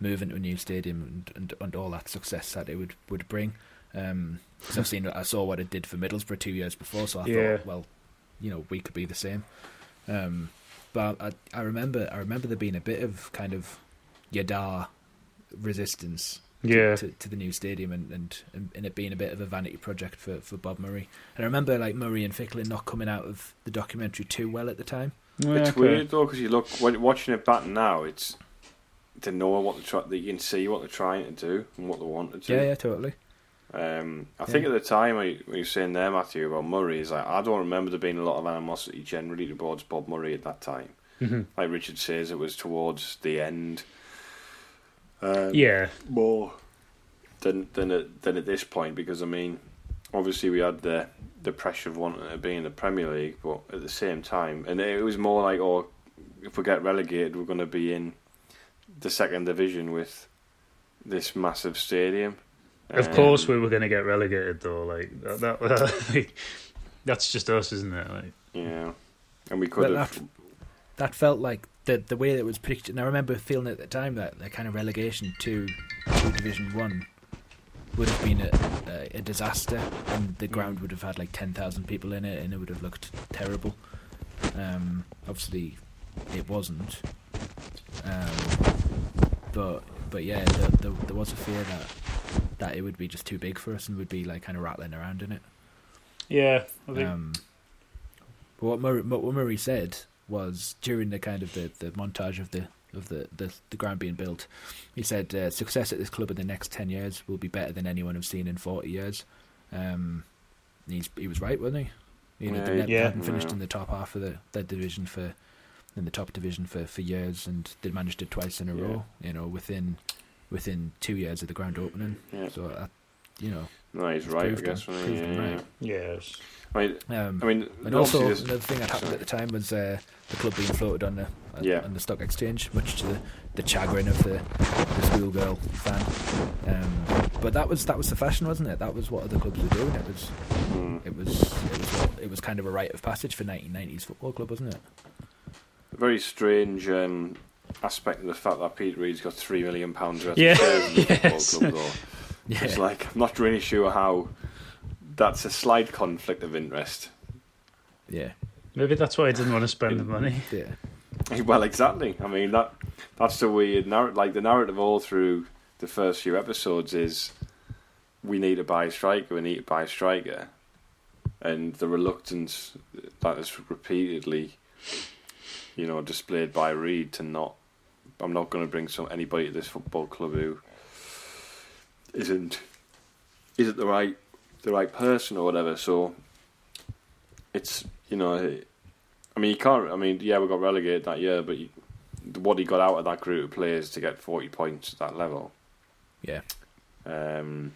moving to a new stadium and, and, and all that success that it would, would bring. Um, 'cause I've seen, I saw what it did for Middlesbrough two years before, so I Yeah. thought, well, you know, we could be the same. Um, but I, I remember, I remember there being a bit of kind of Yadar resistance to, Yeah. to, to the new stadium and, and, and, and it being a bit of a vanity project for, for Bob Murray. And I remember like Murray and Fickling not coming out of the documentary too well at the time. it's Okay. weird though because you look when watching it back now, it's to know what they're trying. You can see what they're trying to do and what they want to do. Yeah, yeah, totally. Um, I think at the time when you- were saying there, Matthew, about Murray, is like I don't remember there being a lot of animosity generally towards Bob Murray at that time. Mhm. Like Richard says, it was towards the end. Um, Yeah. more than than at, than at this point because I mean, obviously we had the the pressure of wanting to be in the Premier League, but at the same time, and it was more like, oh, if we get relegated, we're going to be in the second division with this massive stadium. Of Um, course, we were going to get relegated, though. Like that. that like, that's just us, isn't it? Like, Yeah, and we could have. that, that felt like the the way that it was predicted. And I remember feeling at the time that the kind of relegation to, to Division One would have been a, a, a disaster, and the ground would have had like ten thousand people in it, and it would have looked terrible. Um, obviously, it wasn't. Um, but but yeah, there, there, there was a fear that that it would be just too big for us, and we'd be like kind of rattling around in it. yeah, I think. Um, but what Murray, what Murray said was during the kind of the, the montage of the of the, the, the ground being built, he said uh, success at this club in the next ten years will be better than anyone I've seen in forty years. Um, he's he was right, wasn't he? You know, Yeah, never- yeah. hadn't finished in the top half of the, the division for in the top division for, for years, and they managed it twice in a Yeah. row. You know, within within two years of the ground opening. Yeah. So, uh, you know, No, he's it's right. I guess. him- wasn't proved he? him yeah, right. yes. I mean, um, I mean, and also, obviously there's- another thing that happened at the time was uh, the club being floated on the uh, Yeah. on the stock exchange, much to the, the chagrin of the, the schoolgirl fan. Um, but that was that was the fashion, wasn't it? That was what other clubs were doing. It was Mm. it was it was it was kind of a rite of passage for 1990s football club, wasn't it? Very strange um, aspect of the fact that Peter Reid's got three million pounds worth Yeah, of shares in the yes. football club. Though. Yeah, It's like I'm not really sure how that's a slight conflict of interest. yeah, Maybe that's why he didn't want to spend the money. yeah, Well, exactly. I mean that that's the weird narrative. Like the narrative all through the first few episodes is we need to buy a striker. We need to buy a striker, and the reluctance that is repeatedly, you know, displayed by Reid to not. I'm not going to bring some anybody to this football club who isn't isn't the right the right person or whatever. So it's you know I mean, you can't. I mean, yeah, we got relegated that year, but you, what he got out of that group of players to get forty points at that level. yeah. Um,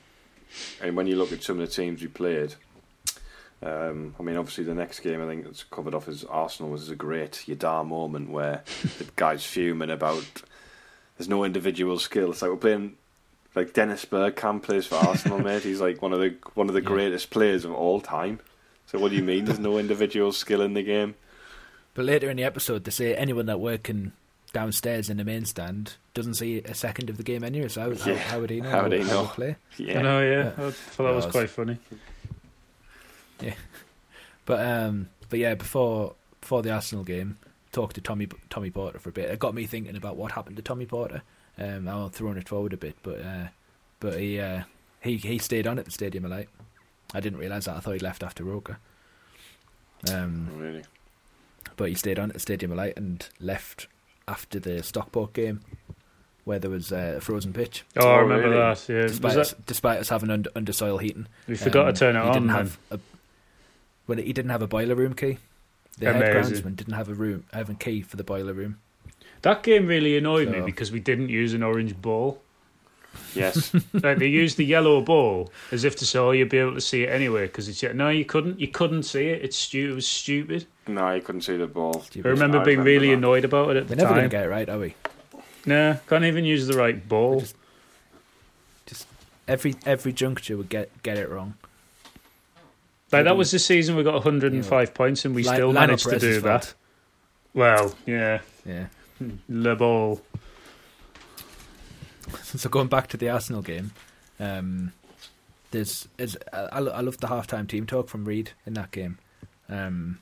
and when you look at some of the teams we played, um, I mean, obviously the next game I think that's covered off as Arsenal was a great Yadar moment where the guy's fuming about there's no individual skill. It's like we're playing like Dennis Bergkamp plays for Arsenal, mate. He's like one of the one of the Yeah. greatest players of all time. So what do you mean? There's no individual skill in the game? But later in the episode, they say anyone that working downstairs in the main stand doesn't see a second of the game anyway. So how, Yeah, how, how would he know? how would he know? play? Yeah. I know, yeah. Yeah. I thought that was Yeah, quite funny. But um, but yeah, before before the Arsenal game, talked to Tommy Tommy Porter for a bit. It got me thinking about what happened to Tommy Porter. Um, I'm throwing it forward a bit, but uh, but he uh, he he stayed on at the stadium a lot. I didn't realise that. I thought he left after Roker. Um, Really? but he stayed on at the Stadium of Light and left after the Stockport game, where there was uh, a frozen pitch. Oh, I Oh, remember really? that. Yeah, was Despite, that, us, despite us having under, under soil heating, we forgot Um, to turn it he on. Didn't man. have a, when he didn't have a boiler room key. The head groundsman didn't have a room, have a key for the boiler room. That game really annoyed me because we didn't use an orange ball. Yes. like they used the yellow ball as if to say, "Oh, you'll be able to see it anyway." Because it's no, you couldn't. You couldn't see it. It's stu- It was stupid. no, you couldn't see the ball. I remember I being remember really that. annoyed about it at We're the never gonna get it right, are we? Nah, can't even use the right ball. Just- Just every every juncture would get get it wrong. Like that was the season we got 105 points and we still managed to do fault. that. Well, yeah, Yeah. le ball. So going back to the Arsenal game, um, there's is I, I lo- I love the halftime team talk from Reid in that game. Um,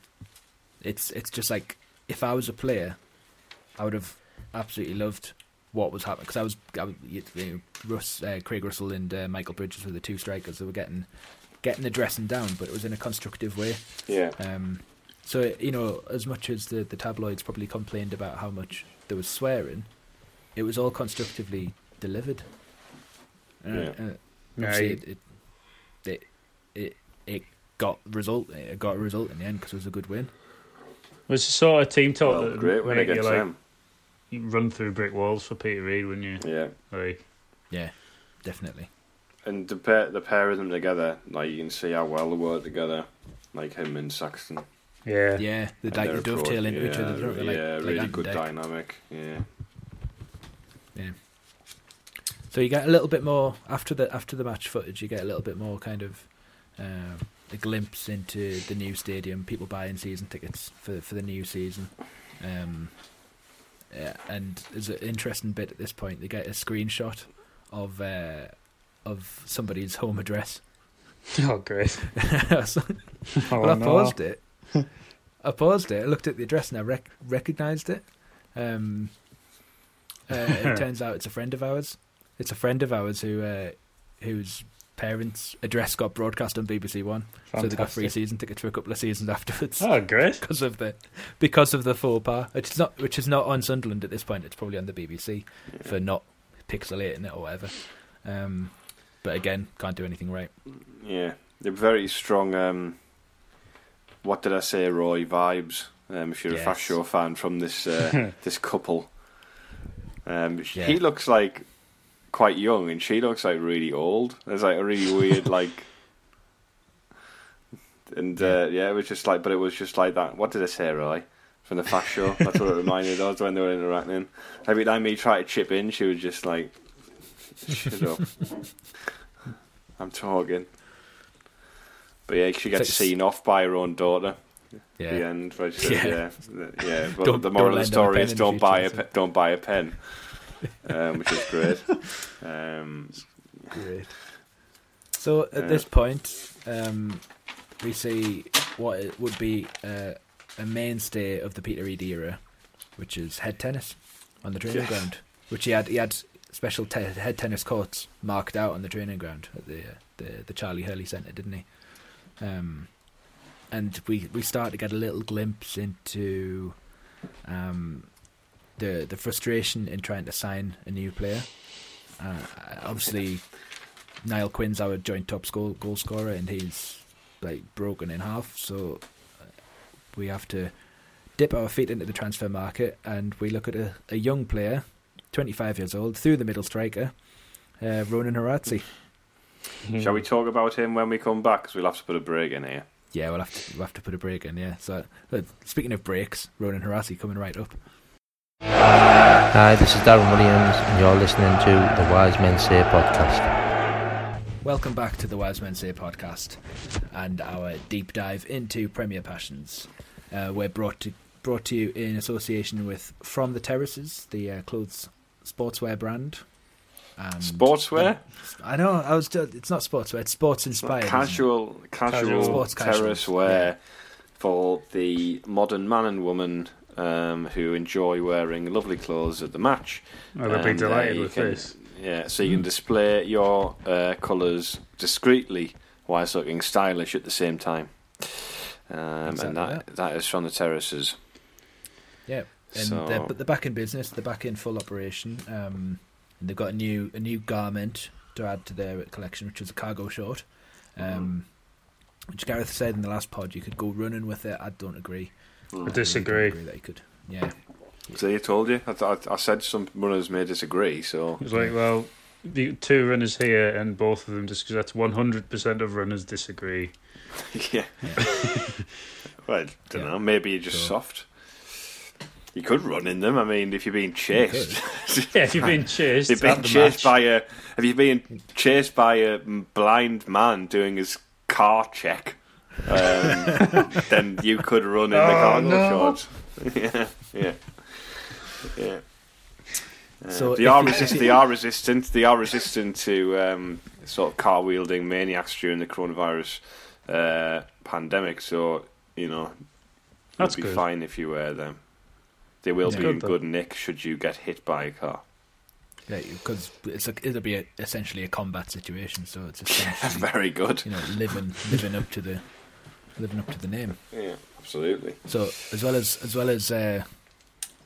it's it's just like if I was a player, I would have absolutely loved what was happening because I was, I was you know, Russ, uh, Craig Russell and uh, Michael Bridges were the two strikers that were getting getting the dressing down, but it was in a constructive way. Yeah. Um, so you know, as much as the the tabloids probably complained about how much there was swearing, it was all constructively delivered. Uh, Yeah. uh, Yeah, it, it, it it it got result. It got a result in the end because it was a good win. It was the sort of team talk Well, that great when make it you gets like them. you run through brick walls for Peter Reid, wouldn't you? Yeah. Like, Yeah, definitely. And the pair, the pair of them together, like you can see how well they work together, like him and Saxton. yeah, Yeah, the And like they dovetail approach, into each other. yeah. Like, yeah, like really good dec. dynamic. Yeah. Yeah. So you get a little bit more after the after the match footage. You get a little bit more kind of um, a glimpse into the new stadium. People buying season tickets for for the new season. Um, yeah, and there's an interesting bit at this point. They get a screenshot of uh, of somebody's home address. Oh, great. So- Oh, well, I no. paused it. I paused it. I looked at the address and I rec- recognised it. Um, uh, it turns out it's a friend of ours. It's a friend of ours who uh, whose parents' address got broadcast on BBC One, so they got free Fantastic. season tickets for a couple of seasons afterwards Oh, great. because of the because of the faux pas. Which is not which is not on Sunderland at this point. It's probably on the BBC for not pixelating it or whatever. Um, but again, can't do anything right. Yeah, they're very strong. Um, what did I say, Roy? Vibes. Um, if you're Yes. a Fast Show fan from this uh, this couple, um, Yeah. he looks like quite young, and she looks like really old. There's like a really weird like, and uh, yeah, it was just like, but it was just like that. What did I say, Roy? From the Fast Show. That's what it reminded us when they were interacting. Every time he tried to chip in, she was just like, "Shut up." I'm talking. But yeah, she gets It's- seen off by her own daughter. Yeah. The end, where she says, Yeah. yeah, yeah. But Don't- the moral of the a story is don't buy a pe- don't buy a pen, um, which is great. Um, Great. So at Yeah. this point, um, we see what would be uh, a mainstay of the Peter Reid era, which is head tennis on the training Yes. ground. Which he had he had special te- head tennis courts marked out on the training ground at the the the Charlie Hurley Centre, didn't he? Um, and we we start to get a little glimpse into um, the the frustration in trying to sign a new player. Uh, obviously, Niall Quinn's our joint top goal goal scorer, and he's like broken in half. So uh, we have to dip our feet into the transfer market, and we look at a, a young player, 25 years old, through the middle striker, uh, Ronen Harazi. Shall we talk about him when we come back? Because we'll have to put a break in here. Yeah, we'll have to we'll have to put a break in. Yeah. So uh, speaking of breaks, Ronen Harazi coming right up. Hi, this is Darren Williams, and you're listening to the Wise Men Say podcast. Welcome back to the Wise Men Say podcast and our deep dive into Premier Passions. Uh, we're brought to brought to you in association with From the Terraces, the uh, clothes sportswear brand. And Sportswear, I know. I was. Just, it's not sportswear. It's sports inspired. isn't it? casual, casual, Casual. Sports terrace casuals, wear yeah. for the modern man and woman um, who enjoy wearing lovely clothes at the match. Oh, they'll be uh, delighted with can- this. Yeah, so you can display your uh, colours discreetly whilst looking stylish at the same time. Um, Exactly and that, that. that is from the terraces. Yeah, and So- they're, but they're back in business. They're back in full operation. Um, and they've got a new a new garment to add to their collection, which is a cargo short. Um, which Gareth said in the last pod, you could go running with it. I don't agree. I disagree. don't agree that you could. Yeah, See, I told you. I, I, I said some runners may disagree, so It was like, well, the two runners here, and both of them just because that's one hundred percent of runners disagree. yeah. well, I don't Yeah. know. Maybe you're just So- soft. You could run in them. I mean, if you're being chased, Yeah, if you've been chased, if you're being chased by a, if you're being chased by a blind man doing his car check, um, then you could run in the Oh, cargo no. shorts. yeah, yeah, yeah. Uh, so they are, resist- they are resistant. They are resistant to um, sort of car wielding maniacs during the coronavirus uh, pandemic. So you know, That's be good. fine if you wear them. They will Yeah. be in Good, though. good nick should you get hit by a car. Yeah, because it's a, it'll be a, essentially a combat situation. So it's essentially Very good. you know living living up to the living up to the name. Yeah, absolutely. So as well as as well as uh,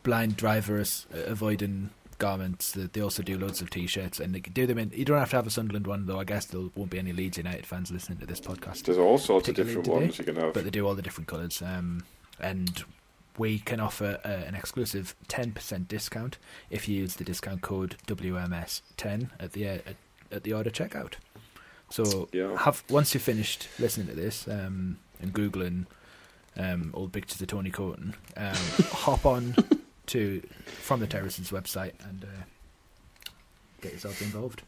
blind drivers uh, avoiding garments, they they also do loads of t-shirts, and they do them in. You don't have to have a Sunderland one, though. I guess there won't be any Leeds United fans listening to this podcast. There's all sorts of different today, ones you can have. but they do all the different colours. Um, and we can offer uh, an exclusive 10% discount if you use the discount code WMS10 at the uh, at, the order checkout. So Yeah. have once you've finished listening to this um, and googling um, old pictures of Tony Coton, um, hop on to from the Terraces website and uh, get yourself involved.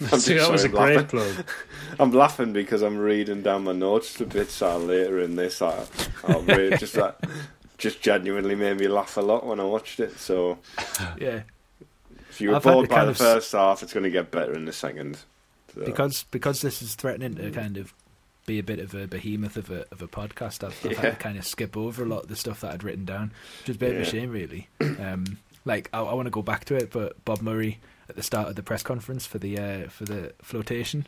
I'm See, that was a great laughing. plug. I'm laughing because I'm reading down my notes bits that are later in this. I, I really just that just genuinely made me laugh a lot when I watched it. So Yeah, if you were I've bored by the first half, it's going to get better in the second. So, because because this is threatening to kind of be a bit of a behemoth of a of a podcast. I've, I've Yeah. had to kind of skip over a lot of the stuff that I'd written down, which is a bit of a shame, really. Um, like I, I want to go back to it, but Bob Murray at the start of the press conference for the uh, for the flotation,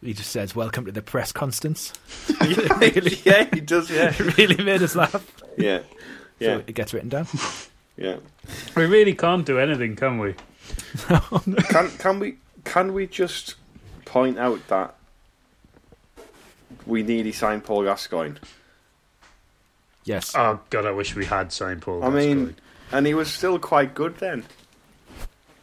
he just says, "Welcome to the press constance." yeah, yeah, he does. Yeah, It really made us laugh. yeah, yeah, So it gets written down. yeah. We really can't do anything, can we? Can can we can we just point out that we nearly signed Paul Gascoigne? Yes. Oh God, I wish we had signed Paul. I mean, and he was still quite good then.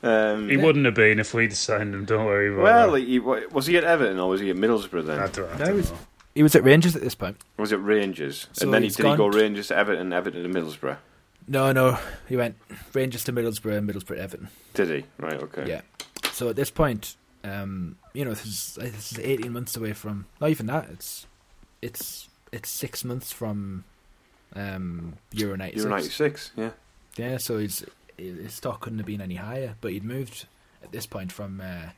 Um, he wouldn't have been if we'd signed him. Don't worry about well, that. he, was he at Everton or was he at Middlesbrough then? I don't, I don't know. he was at Rangers at this point. Was it Rangers? So and then he, he's did he go Rangers to Everton, Everton to Middlesbrough? No, no, he went Rangers to Middlesbrough, and Middlesbrough to Everton. Did he? Right, okay. Yeah. So at this point, um, you know, this is this is eighteen months away from not even that. It's it's it's six months from um, Euro ninety You're 96, yeah. Yeah, so his his stock couldn't have been any higher. But he'd moved at this point from uh,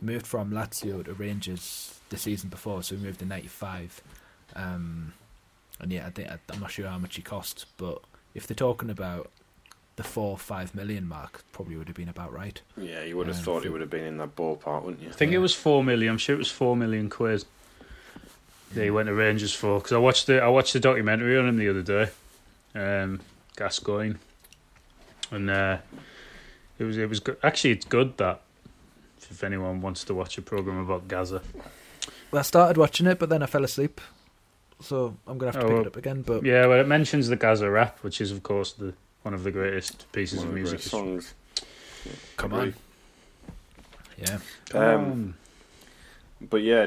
moved from Lazio to Rangers the season before, so he moved in ninety five. Um, and yeah, I think I'm not sure how much he cost, but if they're talking about the four five million mark, probably would have been about right. Yeah, you would have Um, thought he for- would have been in that ballpark, wouldn't you? I think Yeah. it was four million. I'm sure it was four million quid. that he went to Rangers for because I watched the I watched the documentary on him the other day, um, Gascoigne, and uh, it was it was good. Actually, it's good that if anyone wants to watch a program about Gazza, Well, I started watching it, but then I fell asleep. So I'm gonna have to Oh, pick well, it up again. But yeah, well, it mentions the Gazza rap, which is of course the one of the greatest pieces One of of music. great songs. come on, yeah, Come Um, on. But yeah,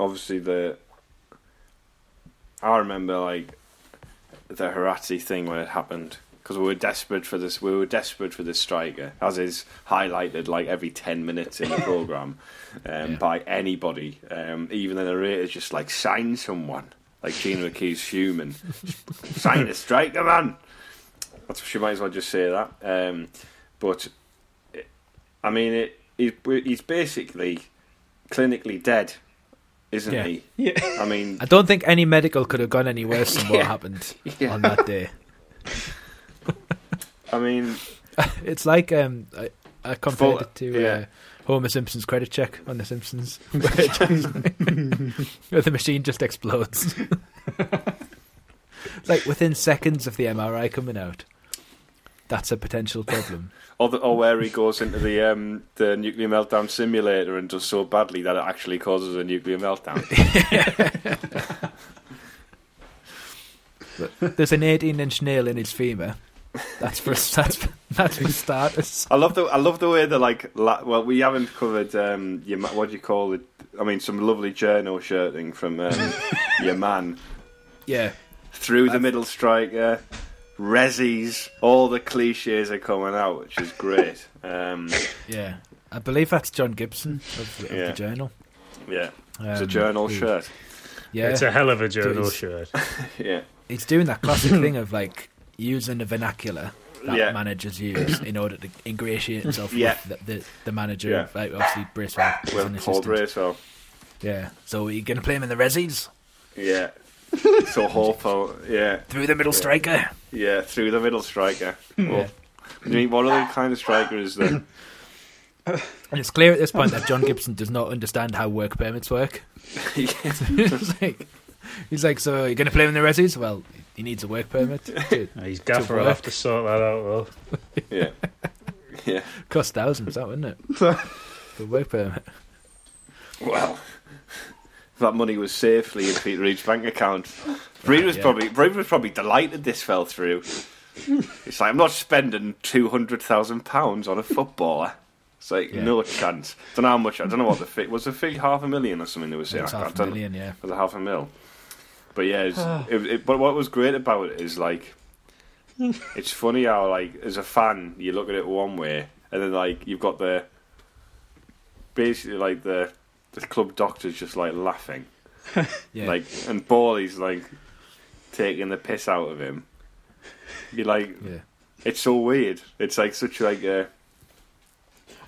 obviously the. I remember like the Harazzi thing when it happened because we were desperate for this. We were desperate for this striker, as is highlighted like every ten minutes in the program um, Yeah. by anybody. Um, even the narrator's just like sign someone, like Gina McKee's human. sign a striker, man. That's she might as well just say that. Um, but it- I mean, it, it, he's basically clinically dead, isn't Yeah. he? Yeah. I mean, I don't think any medical could have gone any worse than what Yeah. happened Yeah. on that day. I mean, It's like um, I, I compared it to yeah. uh, Homer Simpson's credit check on The Simpsons. Where the machine just explodes. like within seconds of the MRI coming out. That's a potential problem. Or, the, or where he goes into the um, the nuclear meltdown simulator and does so badly that it actually causes a nuclear meltdown. There's an 18 inch nail in his femur. That's for that's that's for starters. I love the I love the way they're like. La- well, we haven't covered um, your what do you call it? I mean, some lovely journo shirting from um, your man Yeah, through the middle striker, Rezzies, all the cliches are coming out, which is great. Um, yeah. I believe that's John Gibson of, the- of Yeah. the journal. yeah, it's a Um, journal who- shirt. Yeah, It's a hell of a journal Dude. shirt. Yeah, he's doing that classic thing of like using the vernacular that Yeah. managers use in order to ingratiate himself Yeah. with the, the, the manager. Yeah. Like obviously Bracewell is an with Paul assistant. Bracewell. Yeah, so you're gonna play him in the Rezzies Yeah, so hopeful. Yeah, through the middle Yeah. striker. yeah, through the middle striker. Yeah. Well, I mean, what other kind of striker is there? And it's clear at this point that John Gibson does not understand how work permits work. It's like, he's like, so are you're going to play him in the resis? Well, he needs a work permit. To uh, His gaffer will have to sort that out. Well, yeah, yeah. cost thousands, that wouldn't it? The work permit. Well, that money was safely in Peter Reid's bank account, Reid was Yeah. probably Reid was probably delighted this fell through. It's like I'm not spending two hundred thousand pounds on a footballer. It's like Yeah. no chance. I Don't know how much. I don't know what the fee was. The fee half a million or something. They were saying. It's I- I half a million, yeah. was a half a mil. But yeah, it's, it, it, but what was great about it is like, it's funny how like as a fan you look at it one way, and then like you've got the basically like the the club doctors just like laughing, Yeah. like and Bawley's like taking the piss out of him. You're like, yeah. it's so weird. It's like such like a.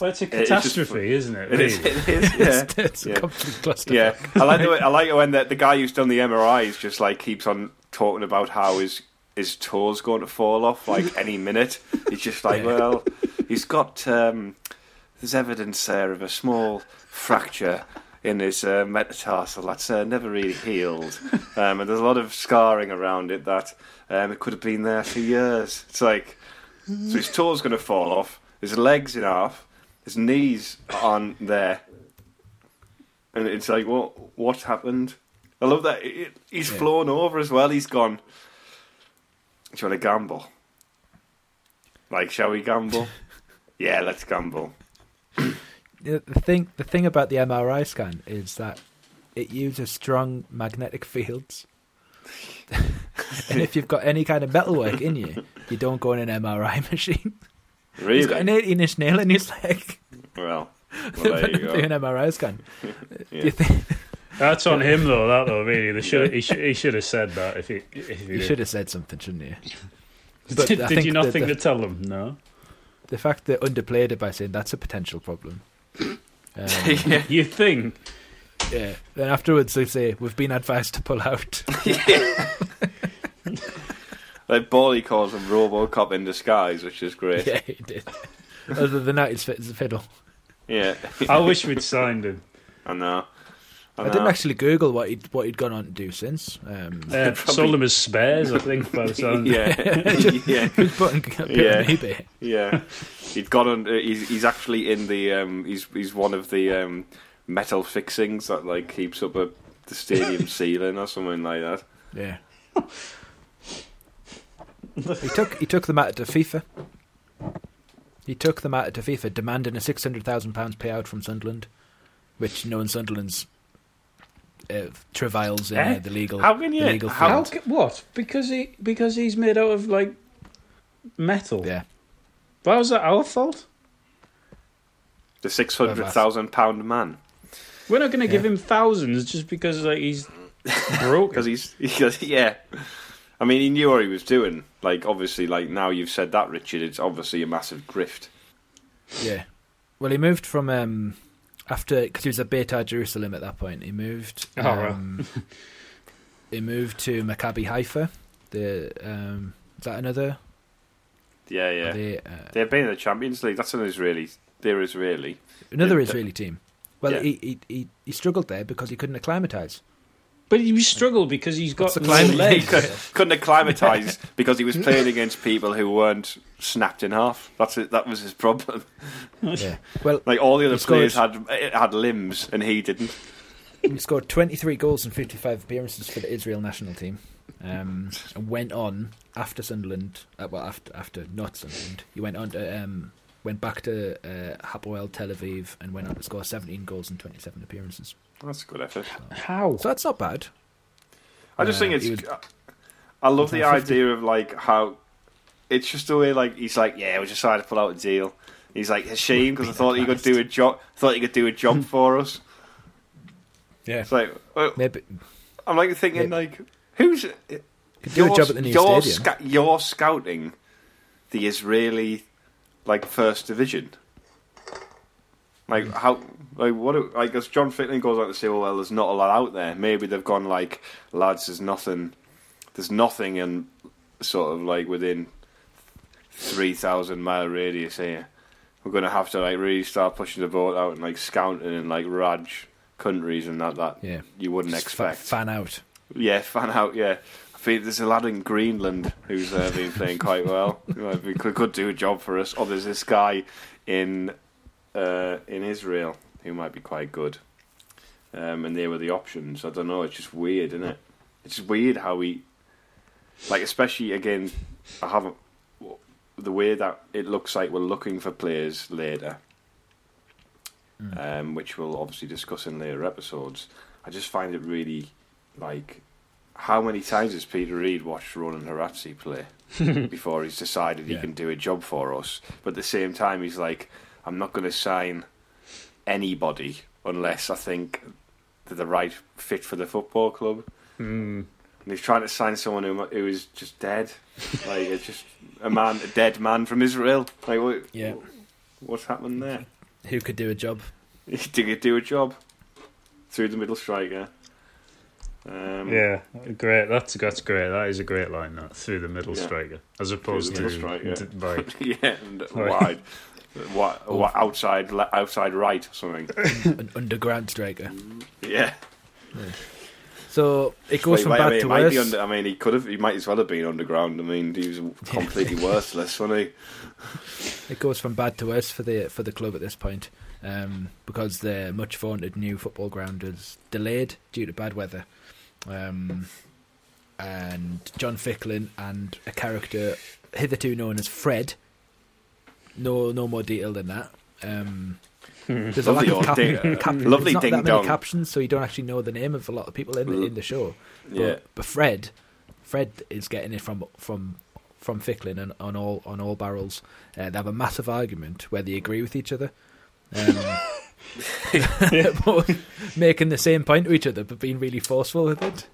well it's a It's just catastrophe, isn't it? It is. really? It is. Yeah. It's, it's a Yeah. complete clusterfuck. Yeah, I like the way, I like it when the, the guy who's done the MRIs just like keeps on talking about how his his toes going to fall off like any minute. He's just like, well, he's got um, there's evidence there of a small fracture in his uh, metatarsal that's uh, never really healed, um, and there's a lot of scarring around it that um, it could have been there for years. It's like so his toes going to fall off, his legs in half, his knees on there, and it's like, what what happened? I love that it, he's Yeah. flown over as well. He's gone. Do you want to gamble? Like, shall we gamble? yeah, let's gamble. The the thing, the thing about the MRI scan is that it uses strong magnetic fields. and if you've got any kind of metalwork in you, you don't go in an MRI machine. Really? He's got an 18 inch nail in his leg. well, well, there you Do go. an MRI scan. Do you think That's on him though. That though, really, they should he should he should have said that if he if he you did. should have said something, shouldn't you? Did, But I did you not that think the- to tell him? No. The fact that underplayed it by saying that's a potential problem. Um, yeah. You think? yeah. Then afterwards they say we've been advised to pull out. Like Bawley calls him RoboCop in disguise, which is great. yeah, he did. Other than that, it's fit as a fiddle. Yeah, I wish we'd signed him. I know. I, I, didn't actually Google what he'd what he'd gone on to do since. Um, Uh, Probably- sold him as spares, I think. By the sound. Yeah, yeah, he's putting put Yeah. on yeah. He'd got on. uh, He's he's actually in the. Um, he's he's one of the um, metal fixings that like keeps up a, the stadium ceiling or something like that. Yeah. he took he took the matter to FIFA. He took the matter to FIFA, demanding a six hundred thousand pounds payout from Sunderland, which knowing Sunderland's uh, travails in Eh? uh, the legal, How can you- the legal how How? What? Because he because he's made out of like metal. Yeah, Why was that our fault? The six hundred thousand pound man We're not going to give him thousands just because like he's broke. because he's because yeah. I mean, he knew what he was doing. Like, obviously, like now you've said that, Richard. It's obviously a massive grift. yeah. Well, he moved from um, after because he was at Beitar Jerusalem at that point. He moved. Oh, right. Um, he moved to Maccabi Haifa. The um, is that another? Yeah, yeah. They, uh, They've been in the Champions League. That's an Israeli they're Israeli. Another Yeah, Israeli team. Well, Yeah. he, he he he struggled there because he couldn't acclimatise. But he struggled because he's got the no climate? He legs. could, couldn't acclimatise because he was playing against people who weren't snapped in half. That's it. That was his problem. Yeah. Well, Like all the other He scored- players had had limbs, and he didn't. he scored 23 goals in 55 appearances for the Israel national team. Um, and went on after Sunderland. Uh, well, after after not Sunderland, he went on to um, went back to uh, Hapoel Tel Aviv and went on to score 17 goals in 27 appearances. That's a good effort. How? So that's not bad. I just Uh, think it's. he was- I love the 50. idea of like how it's just the way like he's like, yeah, we just decided to pull out a deal. He's like, a shame because I thought you could do a job. Thought you could do a job for us. Yeah. It's like well, Maybe I'm like thinking Yeah. like, who's could do a job at the new you're, stadium. sca- you're scouting the Israeli like first division. Like how like what do- like as John Fickling goes on to say, well, well, there's not a lot out there. Maybe they've gone like, lads, there's nothing, there's nothing in sort of like within three thousand mile radius here. We're gonna have to like really start pushing the boat out and like scouting in like Raj countries and that that Yeah. you wouldn't Just expect. fan out. Yeah, fan out. Yeah, I think there's a lad in Greenland who's uh, been playing quite well. Think could, do a job for us. Or there's this guy in uh, in Israel who might be quite good. Um, and they were the options. I don't know. It's just weird, isn't it? It's just weird how we, like, especially again, I haven't the way that it looks like we're looking for players later. Um, which we'll obviously discuss in later episodes. I just find it really like how many times has Peter Reid watched Ronen Harazi play before he's decided he Yeah. can do a job for us? But at the same time, he's like, I'm not going to sign anybody unless I think they're the right fit for the football club. Hmm. And he's trying to sign someone who who is just dead, like it's just a man, a dead man from Israel. Like what? Yeah. What's happened there? Who could do a job? Did he do a job through the middle striker? Um, Yeah, great. That's that's great. That is a great line. That through the middle Yeah. striker, as opposed middle to striker. d- right. yeah, and Right. wide, what, what outside, outside right or something. An underground striker. Yeah, So it goes Wait, from bad wait, to it might worse. under, I mean, he could have. He might as well have been underground. I mean, he was completely worthless, wasn't he? It goes from bad to worse for the for the club at this point, um, because the much vaunted new football ground is delayed due to bad weather, um, and John Fickling and a character hitherto known as Fred. No, no more detail than that. Um, there's a lack Lovely of cap- ding- cap- lovely not ding that many dong. captions, so you don't actually know the name of a lot of people in the, in the show. But, Yeah. but Fred, Fred is getting it from from from Fickling and on all on all barrels. Uh, they have a massive argument where they agree with each other, um, both making the same point to each other, but being really forceful with it.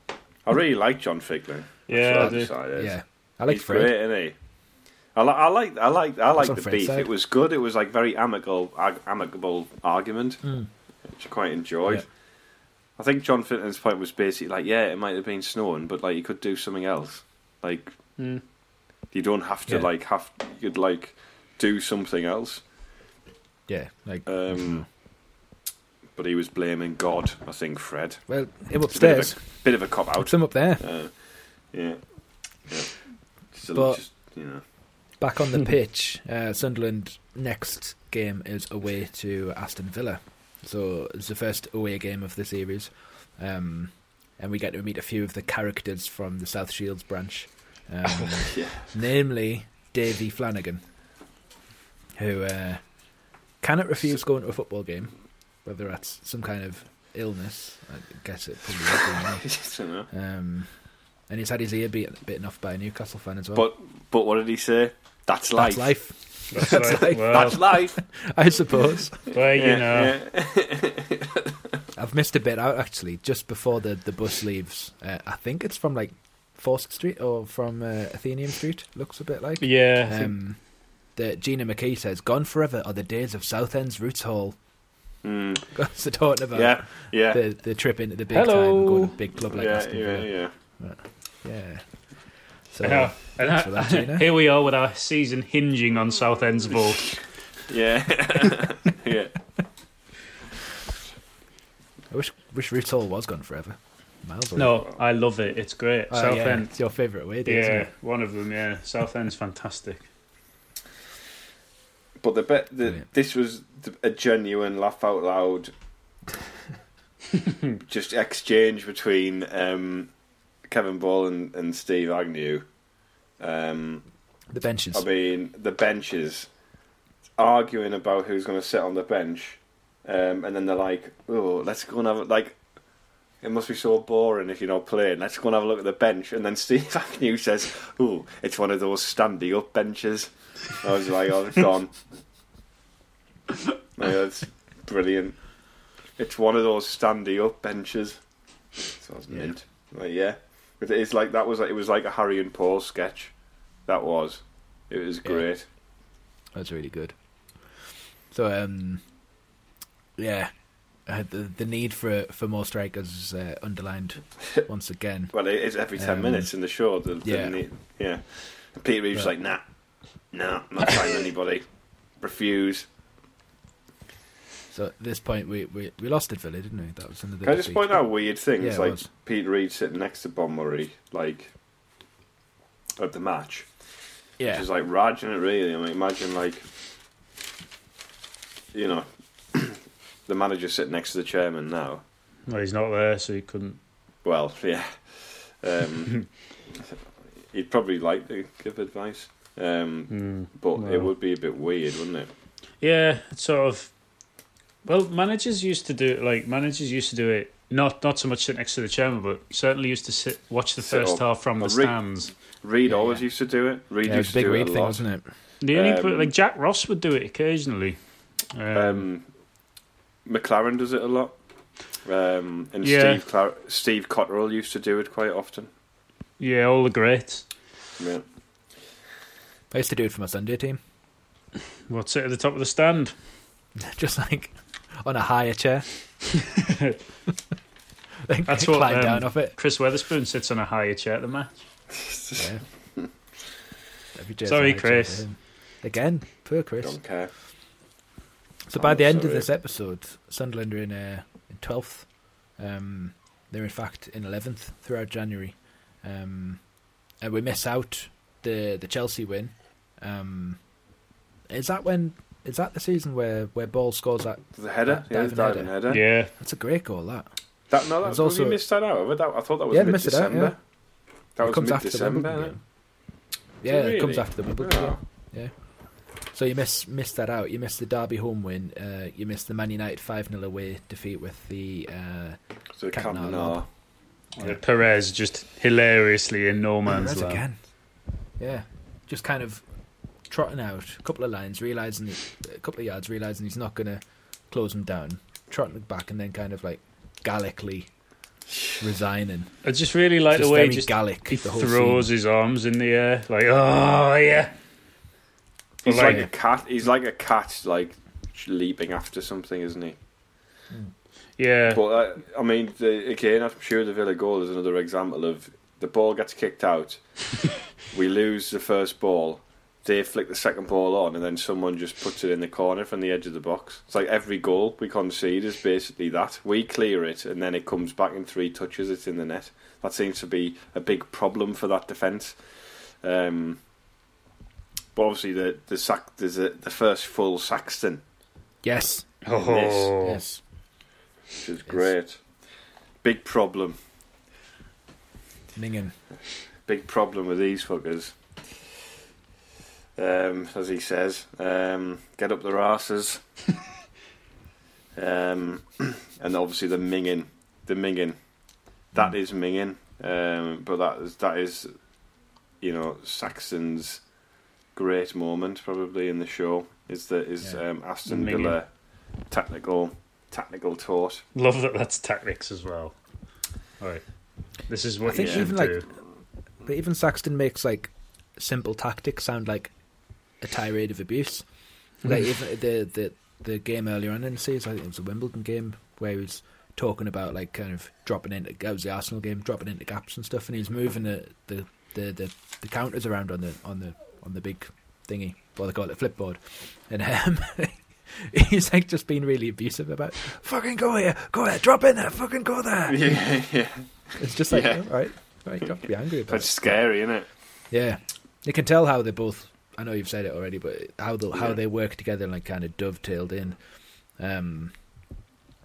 I really like John Fickling. Yeah, I I've do. Yeah, I like He's Fred. great, isn't he? I, li- I like, I like, I like on the beef. side. It was good. It was like very amicable, ag- amicable argument, Mm. which I quite enjoyed. Yeah. I think John Fickling's point was basically like, yeah, it might have been snowing, but like you could do something else. Like Mm. you don't have to Yeah. like have you could like do something else. Yeah, like Um, but he was blaming God. I think Fred. well, him It's a bit of a, a cop out. puts him up there. Uh, yeah, yeah. Just, a- But- just you know. Back on the pitch, uh, Sunderland next game is away to Aston Villa. So it's the first away game of the series. Um, and we get to meet a few of the characters from the South Shields branch. Um, Yeah. namely Davy Flanagan, who uh, cannot refuse going to a football game, whether that's some kind of illness. I guess it probably would be. I don't know. Um, and he's had his ear beat, bitten off by a Newcastle fan as well. But but what did he say? That's life. that's life, That's, That's right. like- well, That's life. I suppose. well, you Yeah, know, yeah. I've missed a bit out actually, just before the, the bus leaves. Uh, I think it's from like Fawcett Street or from uh, Athenaeum Street. Looks a bit like. yeah. Um, the Gina McKee says, "Gone forever are the days of Southend's Roots Hall." Mm, so talking about yeah, yeah, the the trip into the big Hello. time, and going to big club like yeah, Aston yeah, Villa. yeah. Yeah. So Yeah. And thanks that, Gina. here we are with our season hinging on Southend's vote. Yeah, yeah. I wish wish Roots Hall was gone forever. Miles. No, I love it. It's great. Oh, yeah, Southend. it's your favourite way, isn't Yeah, one of them. Yeah, Southend's fantastic. But the bet the, Brilliant. this was a genuine laugh out loud, just exchange between um, Kevin Ball and, and Steve Agnew. Um, The benches. I mean, the benches arguing about who's going to sit on the bench, um, and then they're like, "Oh, let's go and have a- like." It must be so boring if you're not playing. Let's go and have a look at the bench. And then Steve Agnew says, "Oh, it's one of those standing up benches." I was like, "Oh, it's gone." yeah, that's brilliant. It's one of those standing up benches. So I was Yeah. mint. Like, yeah, But it's like that was like, it was like a Harry and Paul sketch. That was. It was great. That's really good. So, um, yeah, uh, the the need for for more strikers is uh, underlined once again. Well, it is every ten Um, minutes in the show. The, the yeah. need- yeah. And Peter Reid's Right. like, nah, nah, I'm not signing anybody. Refuse. So at this point, we, we, we lost it, Villa, didn't we? That was another. Can I just defeat. point out weird things? Yeah, like was. Peter Reid sitting next to Bob Murray, like at the match. Yeah, Which is like raging it really. I mean, imagine like you know the manager sitting next to the chairman now. Well, he's not there, so he couldn't. Well, yeah. Um, he'd probably like to give advice, um, Mm, but it would be a bit weird, wouldn't it? Yeah, it's sort of. Well, managers used to do it. Like managers used to do it. Not not so much sit next to the chairman, but certainly used to sit watch the Sit first up. half from the Well, Rick- stands. Reid Yeah, always yeah. used to do it. Reid yeah, it was used to big do it a thing, lot. wasn't it? The only Um, like Jack Ross would do it occasionally. Um, Um, McLaren does it a lot. Um, and Yeah. Steve Clar- Steve Cotterill used to do it quite often. yeah, all the greats. Yeah. I used to do it for my Sunday team, What's it at the top of the stand? just like on a higher chair. like, That's what, climb um, down off it. Chris Weatherspoon sits on a higher chair at the match. Yeah. Sorry, a higher chair for Chris. Again, poor Chris. Don't care. So by Oh, the end sorry. of this episode, Sunderland are in uh, in twelfth. Um, they're in fact in eleventh throughout January, um, and we miss out the the Chelsea win. Um, is that when? Is that the season where where Ball scores that? The header, That yeah, diving diving header. header. Yeah, That's a great goal. That That no, There's that, also also- we missed that out. That, I thought that was Yeah, mid it out, December. yeah. That it was comes mid after the December. Wimbledon innit? game. Yeah, it comes after the Wimbledon Wow. game. So you miss miss that out. You miss the Derby home win. Uh, you miss the Man United five 0 away defeat with the. Uh, So Cantona Cantona. lob. Uh, Perez just hilariously in no man's land. again. Yeah, just kind of trotting out a couple of lines, realizing a couple of yards, realizing he's not going to close him down, trotting back, and then kind of like Gallically resigning. I just really like Just the way very just Gallic. he the throws scene. his arms in the air like oh yeah. He's like, like- a cat. He's like a cat, like leaping after something, isn't he? Yeah, But uh, I mean, the, again, I'm sure the Villa goal is another example of the ball gets kicked out, we lose the first ball, they flick the second ball on, and then someone just puts it in the corner from the edge of the box. It's like every goal we concede is basically that. We clear it, and then it comes back in three touches. It's in the net. That seems to be a big problem for that defence. Um, but obviously, the the sack there's a, the first full Saxton, Yes, oh, yes. which is great. Big problem. Mingen. big problem with these fuckers. Um, as he says, um, get up their asses. um, and obviously the minging, the minging, that is minging. Um, but that is that is, you know, Saxon's great moment probably in the show is the is Yeah. um, Aston Villa technical technical taught. love that. That's tactics as well. Right, this is what I think you should even, like, do. But even Saxton makes like simple tactics sound like a tirade of abuse. Like even the the the game earlier on in the season, I think it was a Wimbledon game where he was talking about like kind of dropping into that was the Arsenal game, dropping into gaps and stuff, and he was moving the the, the, the, the counters around on the on the on the big thingy, what they call it, flipboard, and um, he's like just being really abusive about, fucking go here, go there, drop in there, fucking go there. Yeah, yeah. It's just like, Yeah. oh, right, right, you don't be angry about That's it. scary, isn't it? Yeah, you can tell how they both. I know you've said it already, but how the, how they work together and like kind of dovetailed in. Um,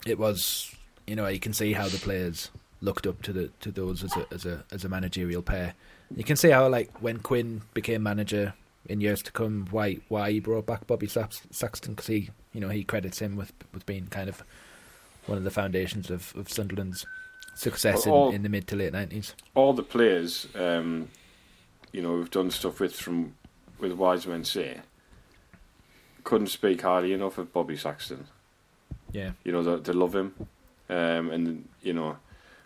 it was, you know, you can see how the players looked up to the to those as a as a as a managerial pair. You can see how like when Quinn became manager in years to come, why why he brought back Bobby Sax- Saxton because he you know he credits him with with being kind of one of the foundations of, of Sunderland's success all- in, in the mid to late nineties. All the players, um, you know, we've done stuff with from with Wise Men Say, couldn't speak highly enough of Bobby Saxton. Yeah, You know, they, they love him, um, and you know, I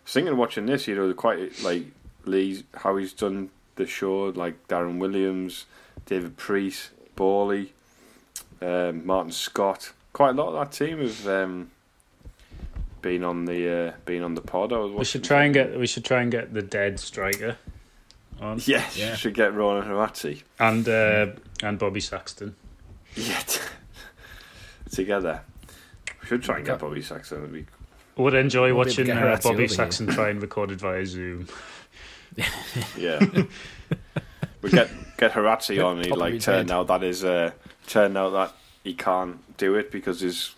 was thinking watching this. You know, they're quite like Lee, how he's done the show, like Darren Williams, David Priest, Borley, um, Martin Scott. Quite a lot of that team have um, been on the uh, been on the pod. I was We should try and get we should try and get the dead striker on Yeah, Yeah. you should get Ronen Harazi. and uh, and Bobby Saxton. Yeah, together. We should try and get Bobby Saxton. It'd be Would enjoy We'll be able to watching get uh, Bobby Saxton try and record it via Zoom. Yeah. we get get Harazzi on. He Top like his turned out that is uh, turned out that he can't do it because his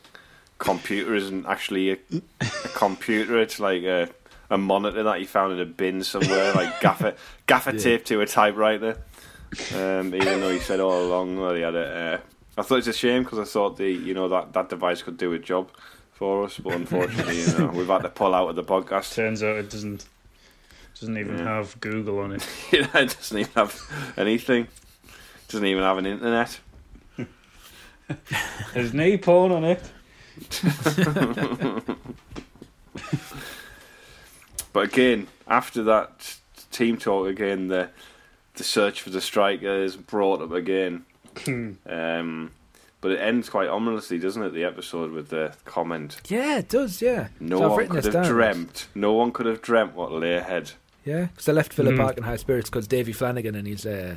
computer isn't actually a, a computer. It's like a, a monitor that he found in a bin somewhere, like gaffer gaffer Yeah. taped to a typewriter. Um, even though he said all along that he had it. Uh, I thought it's a shame because I thought the you know that that device could do a job for us, but unfortunately, you know, we've had to pull out of the podcast. Turns out it doesn't doesn't even Yeah. have Google on it. it doesn't even have anything. It Doesn't even have an internet. There's knee porn on it. But again, after that team talk, again the the search for the striker is brought up again. um, but it ends quite ominously, doesn't it? The episode with the comment. yeah, it does. Yeah, No So one could have down. dreamt. No one could have dreamt what lay ahead. Yeah, because they left Villa Mhm. Park in high spirits because Davy Flanagan and his uh,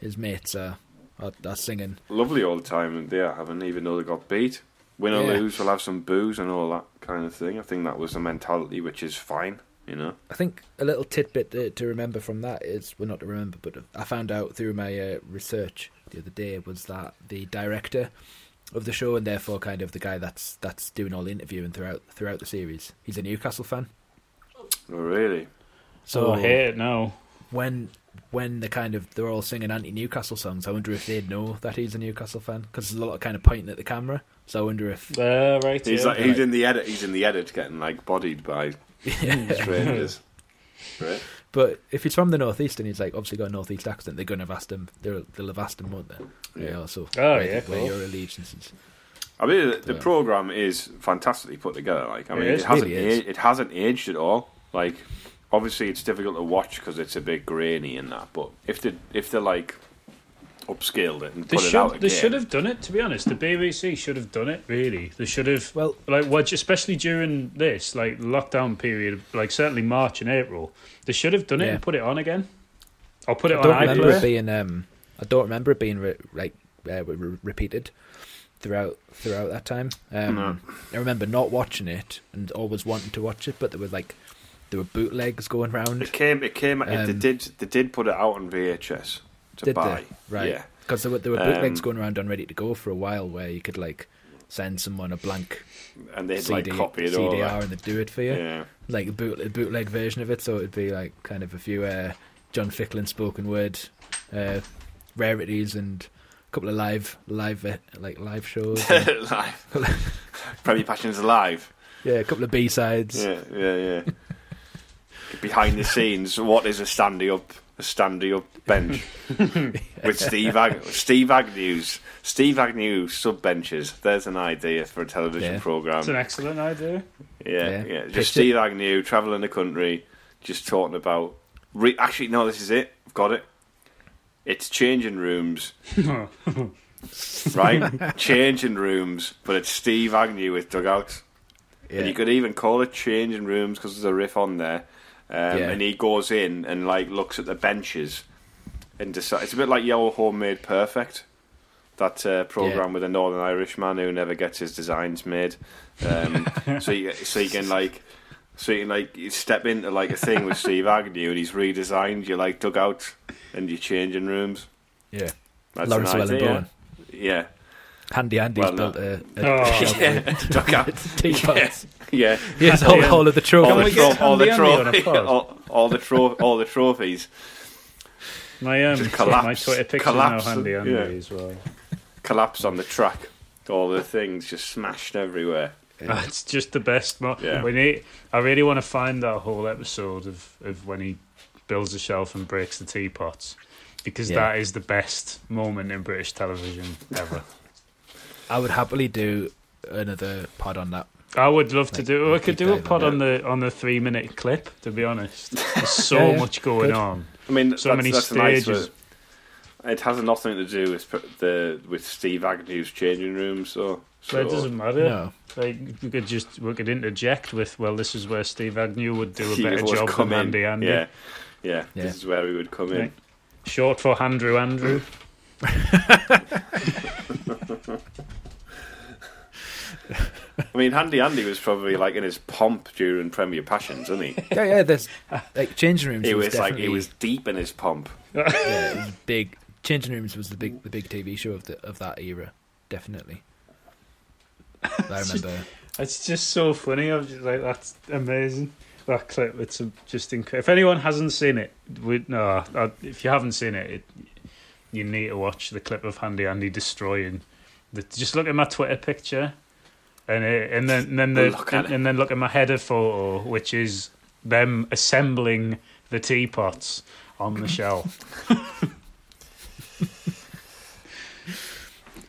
his mates are, are are singing. Lovely all the time, and they are having, even though they got beat. Win or Yeah. lose, we'll have some booze and all that kind of thing. I think that was the mentality, which is fine, you know. I think a little tidbit to, to remember from that is well, not to remember, but I found out through my uh, research the other day was that the director of the show and therefore kind of the guy that's that's doing all the interviewing throughout throughout the series. He's a Newcastle fan. Oh, really? So oh, I hate it now. when when the kind of they're all singing anti-Newcastle songs, I wonder if they'd know that he's a Newcastle fan because there's a lot of kind of pointing at the camera. So I wonder if Uh, right, He's yeah. like he's in the edit. He's in the edit, getting like bodied by Hmm, strangers. right? But if he's from the northeast and he's like obviously got a northeast accent, they're gonna have asked him. They'll, they'll have asked him, won't they? Yeah. Yeah. Also, Oh, where, yeah, where cool. your allegiances. I mean, the, the Yeah. Uh, program is fantastically put together. Like, I mean, is, it hasn't really a- it hasn't aged at all. Like, obviously, it's difficult to watch because it's a bit grainy and that. But if they if they're like upscaled it and They put it out should, they again, should have done it. To be honest, the BBC should have done it. Really, they should have. Well, like what, especially during this like lockdown period, like certainly March and April, they should have done it Yeah. and put it on again, or put it I on don't remember it being. Um, I don't remember it being re- like uh, re- repeated throughout throughout that time. Um, No. I remember not watching it and always wanting to watch it, but there were like there were bootlegs going round. it came. It came. it, they Um, did. They did put it out on VHS to Did buy. they? Right. Yeah. Because there were, there were bootlegs Um, going around on ready to go for a while, where you could like send someone a blank And they'd CD, like copy it CDR over. and they'd do it for you. Yeah. like a, boot, bootleg version of it. So it'd be like kind of a few uh, John Ficklin spoken word uh, rarities and a couple of live live uh, like live shows. and- live. Premier Passions live. yeah, a couple of B sides. Yeah, yeah, yeah. Behind the scenes, what is a standing up a standing up bench with Steve Ag- Steve Agnew's Steve Agnew sub benches. There's an idea for a television Yeah. program. It's an excellent idea. Yeah, Yeah. yeah. Pitch Just it. Steve Agnew traveling the country, just talking about. Re- Actually, no, this is it. I've got it. It's changing rooms, right? changing rooms, but it's Steve Agnew with dugouts. Yeah. And you could even call it changing rooms because there's a riff on there. Um, Yeah. And he goes in and like looks at the benches and decides. It's a bit like Your Homemade Perfect, that uh, program with a Northern Irish man who never gets his designs made. Um, so you so you can like so you can like you step into like a thing with Steve Agnew and he's redesigned your like dugout and your changing rooms. Yeah. That's Lawrence an idea. Yeah, Handy Andy's Well, no. built a, a Oh. shelf yeah, with dugout. teapots. Yeah, He has all, Yeah. all of the all the, trophies. tro- all the Andy Andy on a trophy, all, all the tro- all the trophies My um, Just my Twitter pictures collapse, now handy Andy yeah. as well. collapse on the track. All the things just smashed everywhere. That's just the best. Mo- Yeah. When he, I really want to find that whole episode of, of when he builds a shelf and breaks the teapots because Yeah. that is the best moment in British television ever. I would happily do another pod on that. I would love to do. I could do a pod on on the on the three minute clip. To be honest, there's so Yeah, yeah. much going Good. on. I mean, So that's, many that's stages. with- it has nothing to do with the with Steve Agnew's changing room. So, So so it doesn't matter. No. Like we could just we could interject with, well, this is where Steve Agnew would do a he better job come than in. Andy Andy. Yeah, yeah, Yeah. This is where he would come in. Right. Short for Andrew Andrew. I mean, Handy Andy was probably like in his pomp during Premier Passions, wasn't he? Yeah, yeah. There's like changing rooms. He was, was like he was deep in his pomp. yeah, it was big. Changing rooms was the big the big TV show of the of that era. Definitely. I remember. It's just so funny. I was just like, that's amazing. That clip, it's just incredible. If anyone hasn't seen it, we, no, uh, if you haven't seen it, it, you need to watch the clip of Handy Andy destroying. The, just look at my Twitter picture, and it, and then and then the Look at and, and then look at my header photo, which is them assembling the teapots on the shelf.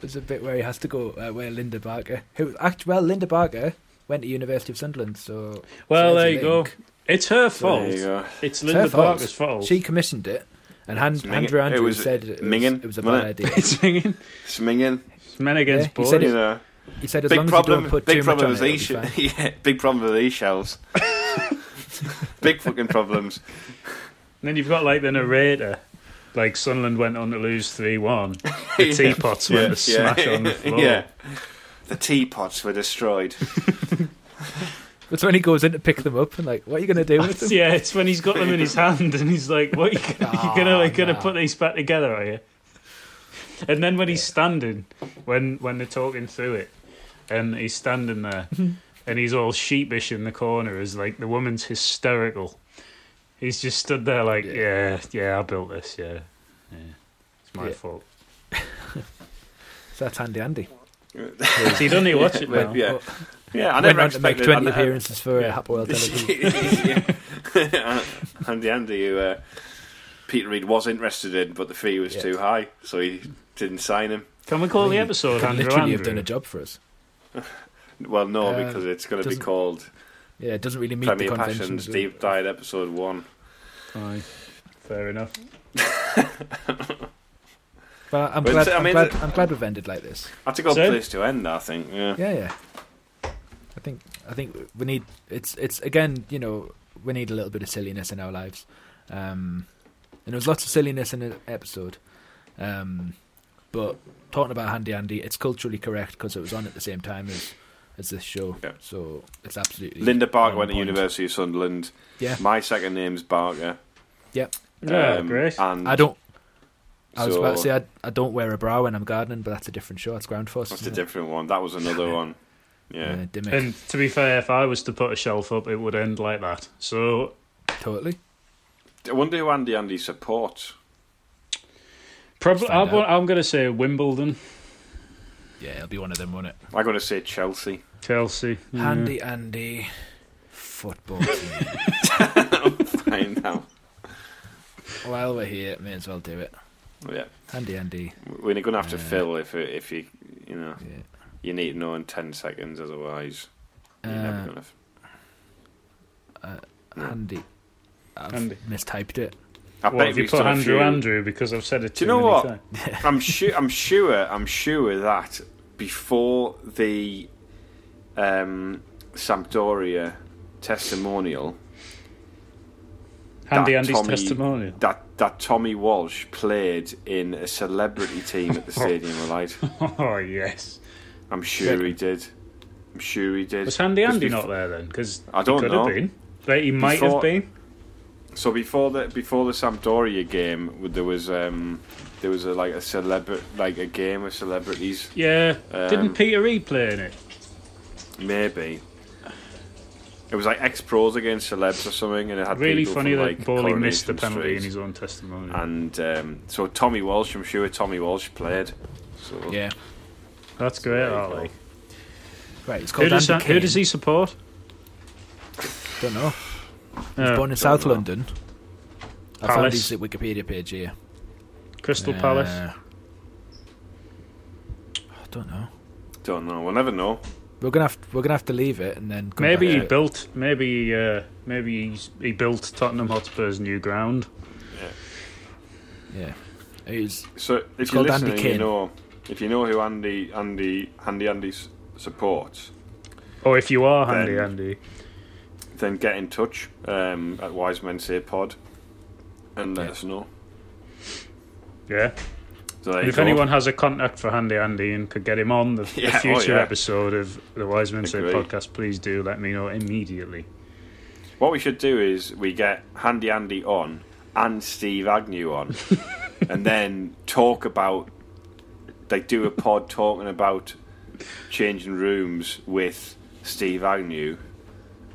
There's a bit where he has to go uh, where Linda Barker, who actually well Linda Barker went to University of Sunderland, so Well, there you go. It's her fault. there you go. It's It's Linda her fault. Barker's fault. She commissioned it, and Han- It's Mingin- Andrew it was said it was, Mingin, it was a wasn't bad it? idea. it's singing. Swinging. It's men against Yeah, he said boys. You know, He said as big long problem. as you don't put Big too much problem on with it, these. it'll sh- yeah, big problem with these shelves. big fucking problems. And then you've got like the narrator, like Sunderland went on to lose three one. The Yeah. teapots went to smash yeah. on the floor. Yeah. The teapots were destroyed. That's when he goes in to pick them up and like, what are you going to do with them? yeah, it's when he's got them in his hand and he's like, "What you gonna, you gonna oh, like gonna put these back together, are you?" And then when he's standing, when when they're talking through it, and he's standing there, and he's all sheepish in the corner, as like the woman's hysterical. He's just stood there like, Yeah. "Yeah, yeah, I built this. Yeah, yeah, it's my Yeah. fault." So that's handy Andy. So you don't need to watch it now. Yeah. Yeah, I Went never on to make expected. 20 I- I- appearances for uh, Hapwell Television. Andy Andy, who uh, Peter Reid was interested in, but the fee was Yeah. too high, so he didn't sign him. Can we call the episode Can Andrew literally have done a job for us. Well, no, Uh, because it's going to be called Yeah, it doesn't really meet Premier the Passions conventions. Deep Dive Episode 1. Aye. Fair enough. But I'm But glad, it's- I I'm, mean, glad, it- I'm glad we've ended like this. That's a good So- place to end, I think. Yeah. Yeah, yeah. I think I think we need it's it's again you know we need a little bit of silliness in our lives, um, and there was lots of silliness in the episode, um, but talking about Handy Andy, it's culturally correct because it was on at the same time as as this show, Yeah. so it's absolutely Linda Barker on went to. University of Sunderland. Yeah, My second name's Barker. Yeah, Um, great. And I don't. I was so- about to say I, I don't wear a bra when I'm gardening, but that's a different show. It's ground force. That's a it? different one. That was another one. Yeah, Yeah. And to be fair, if I was to put a shelf up, it would end like that. So totally. I wonder who Andy Andy supports. Probably, I'm. I'm going to say Wimbledon, Yeah, it'll be one of them, won't it? I'm going to say Chelsea. Chelsea. yeah. Handy Andy football team. Fine now. While we're here, may as well do it. Yeah. Handy Andy. We're going to have to Uh, fill if if you you know Yeah. you need to know in ten seconds. Otherwise, you're Uh, never gonna. Yeah. Handy. I've Handy. mistyped it. I What bet have you put Andrew few- Andrew because I've said it Do you know many what? I'm sure. I'm sure. I'm sure that before the um, Sampdoria testimonial, Handy that Andy's Tommy, testimonial. That that Tommy Walsh played in a celebrity team at the Stadium of Light. Oh yes. I'm sure he did. I'm sure he did. Was Handy 'Cause Andy bef- not there then? Because I don't he could know. have been. Like, he might Before- have been. So before the before the Sampdoria game, there was um there was a like a celebra like a game of celebrities. Yeah. Um, Didn't Peter Reid play in it? Maybe. It was like ex pros against celebs or something, and it had Really people funny from, that like, Bowley missed the Coronation penalty in his own testimony. And um, so Tommy Walsh, I'm sure Tommy Walsh played. So Yeah. That's great, there that, like. Right. It's Who called does, Andy who does he support? Don't know. He was Uh, born in South know. London. I found Palace. his Wikipedia page here. Crystal Uh, Palace. I don't know. don't know. We'll never know. We're gonna have we're gonna have to leave it and then come Maybe back he to it. built. Maybe uh, maybe he's, he built Tottenham Hotspur's new ground. Yeah. Yeah. He's So if you're called Andy listening, you know if you know who Andy Andy Andy Andy supports, Or if you are handy, Andy. Then get in touch um, at Wise Men Say Pod and let Yeah. us know. Yeah. So there And you if go. anyone has a contact for Handy Andy and could get him on the, the Yeah, oh, future yeah. episode of the Wise Men Say podcast, please do let me know immediately. What we should do is we get Handy Andy on and Steve Agnew on, and then talk about, They do a pod talking about changing rooms with Steve Agnew,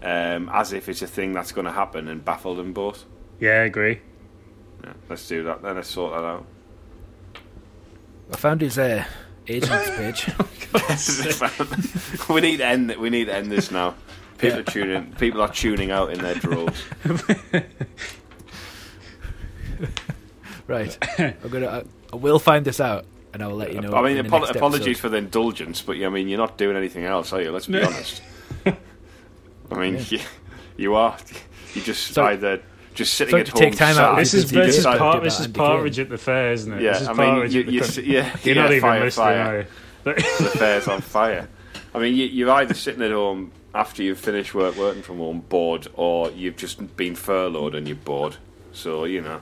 um, as if it's a thing that's going to happen, and baffle them both. Yeah, I agree. Yeah, let's do that. Then let's sort that out. I found his uh, agent's page. we need to end. We need to end this now. People are tuning. People are tuning out in their droves. right. I'm gonna I, I will find this out and I will let you know. I mean, in the apo- next apologies episode. for the indulgence, but I mean, you're not doing anything else, are you? Let's be honest. I mean, you, you are. You just So- either just sitting so at to home. take time out This is can see this is, this par- this is Partridge at the fair, isn't it? Yeah, this is I mean, Partridge you, the you, con- s- yeah, You're yeah, not even fire, listening, fire. are you? the fair's on fire. I mean, you, you're either sitting at home after you've finished work, working from home, bored, or you've just been furloughed and you're bored. So you know,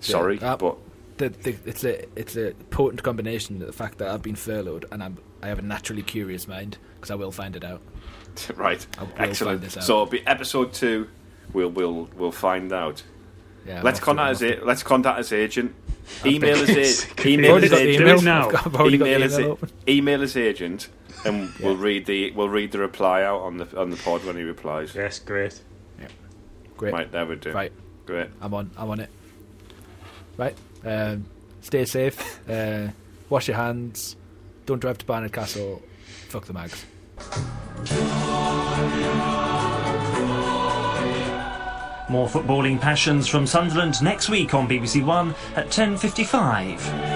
sorry, uh, but The, the, it's a it's a potent combination of the fact that I've been furloughed and I'm I have a naturally curious mind because I will find it out. right, I will excellent. find this out. So it'll be episode two. We'll we'll we'll find out. Yeah, let's contact his a- let's contact his agent. Email his a- I've email his agent. email. now. I've, got, I've already got the email his email email his agent, and we'll read the we'll read the reply out on the on the pod when he replies. Yes, great. Great. Right, there we do. Right. great. I'm on. I'm on it. Right. Um, stay safe. Uh, wash your hands. Don't drive to Barnard Castle. Fuck the mags. More footballing passions from Sunderland next week on BBC One at 10:55.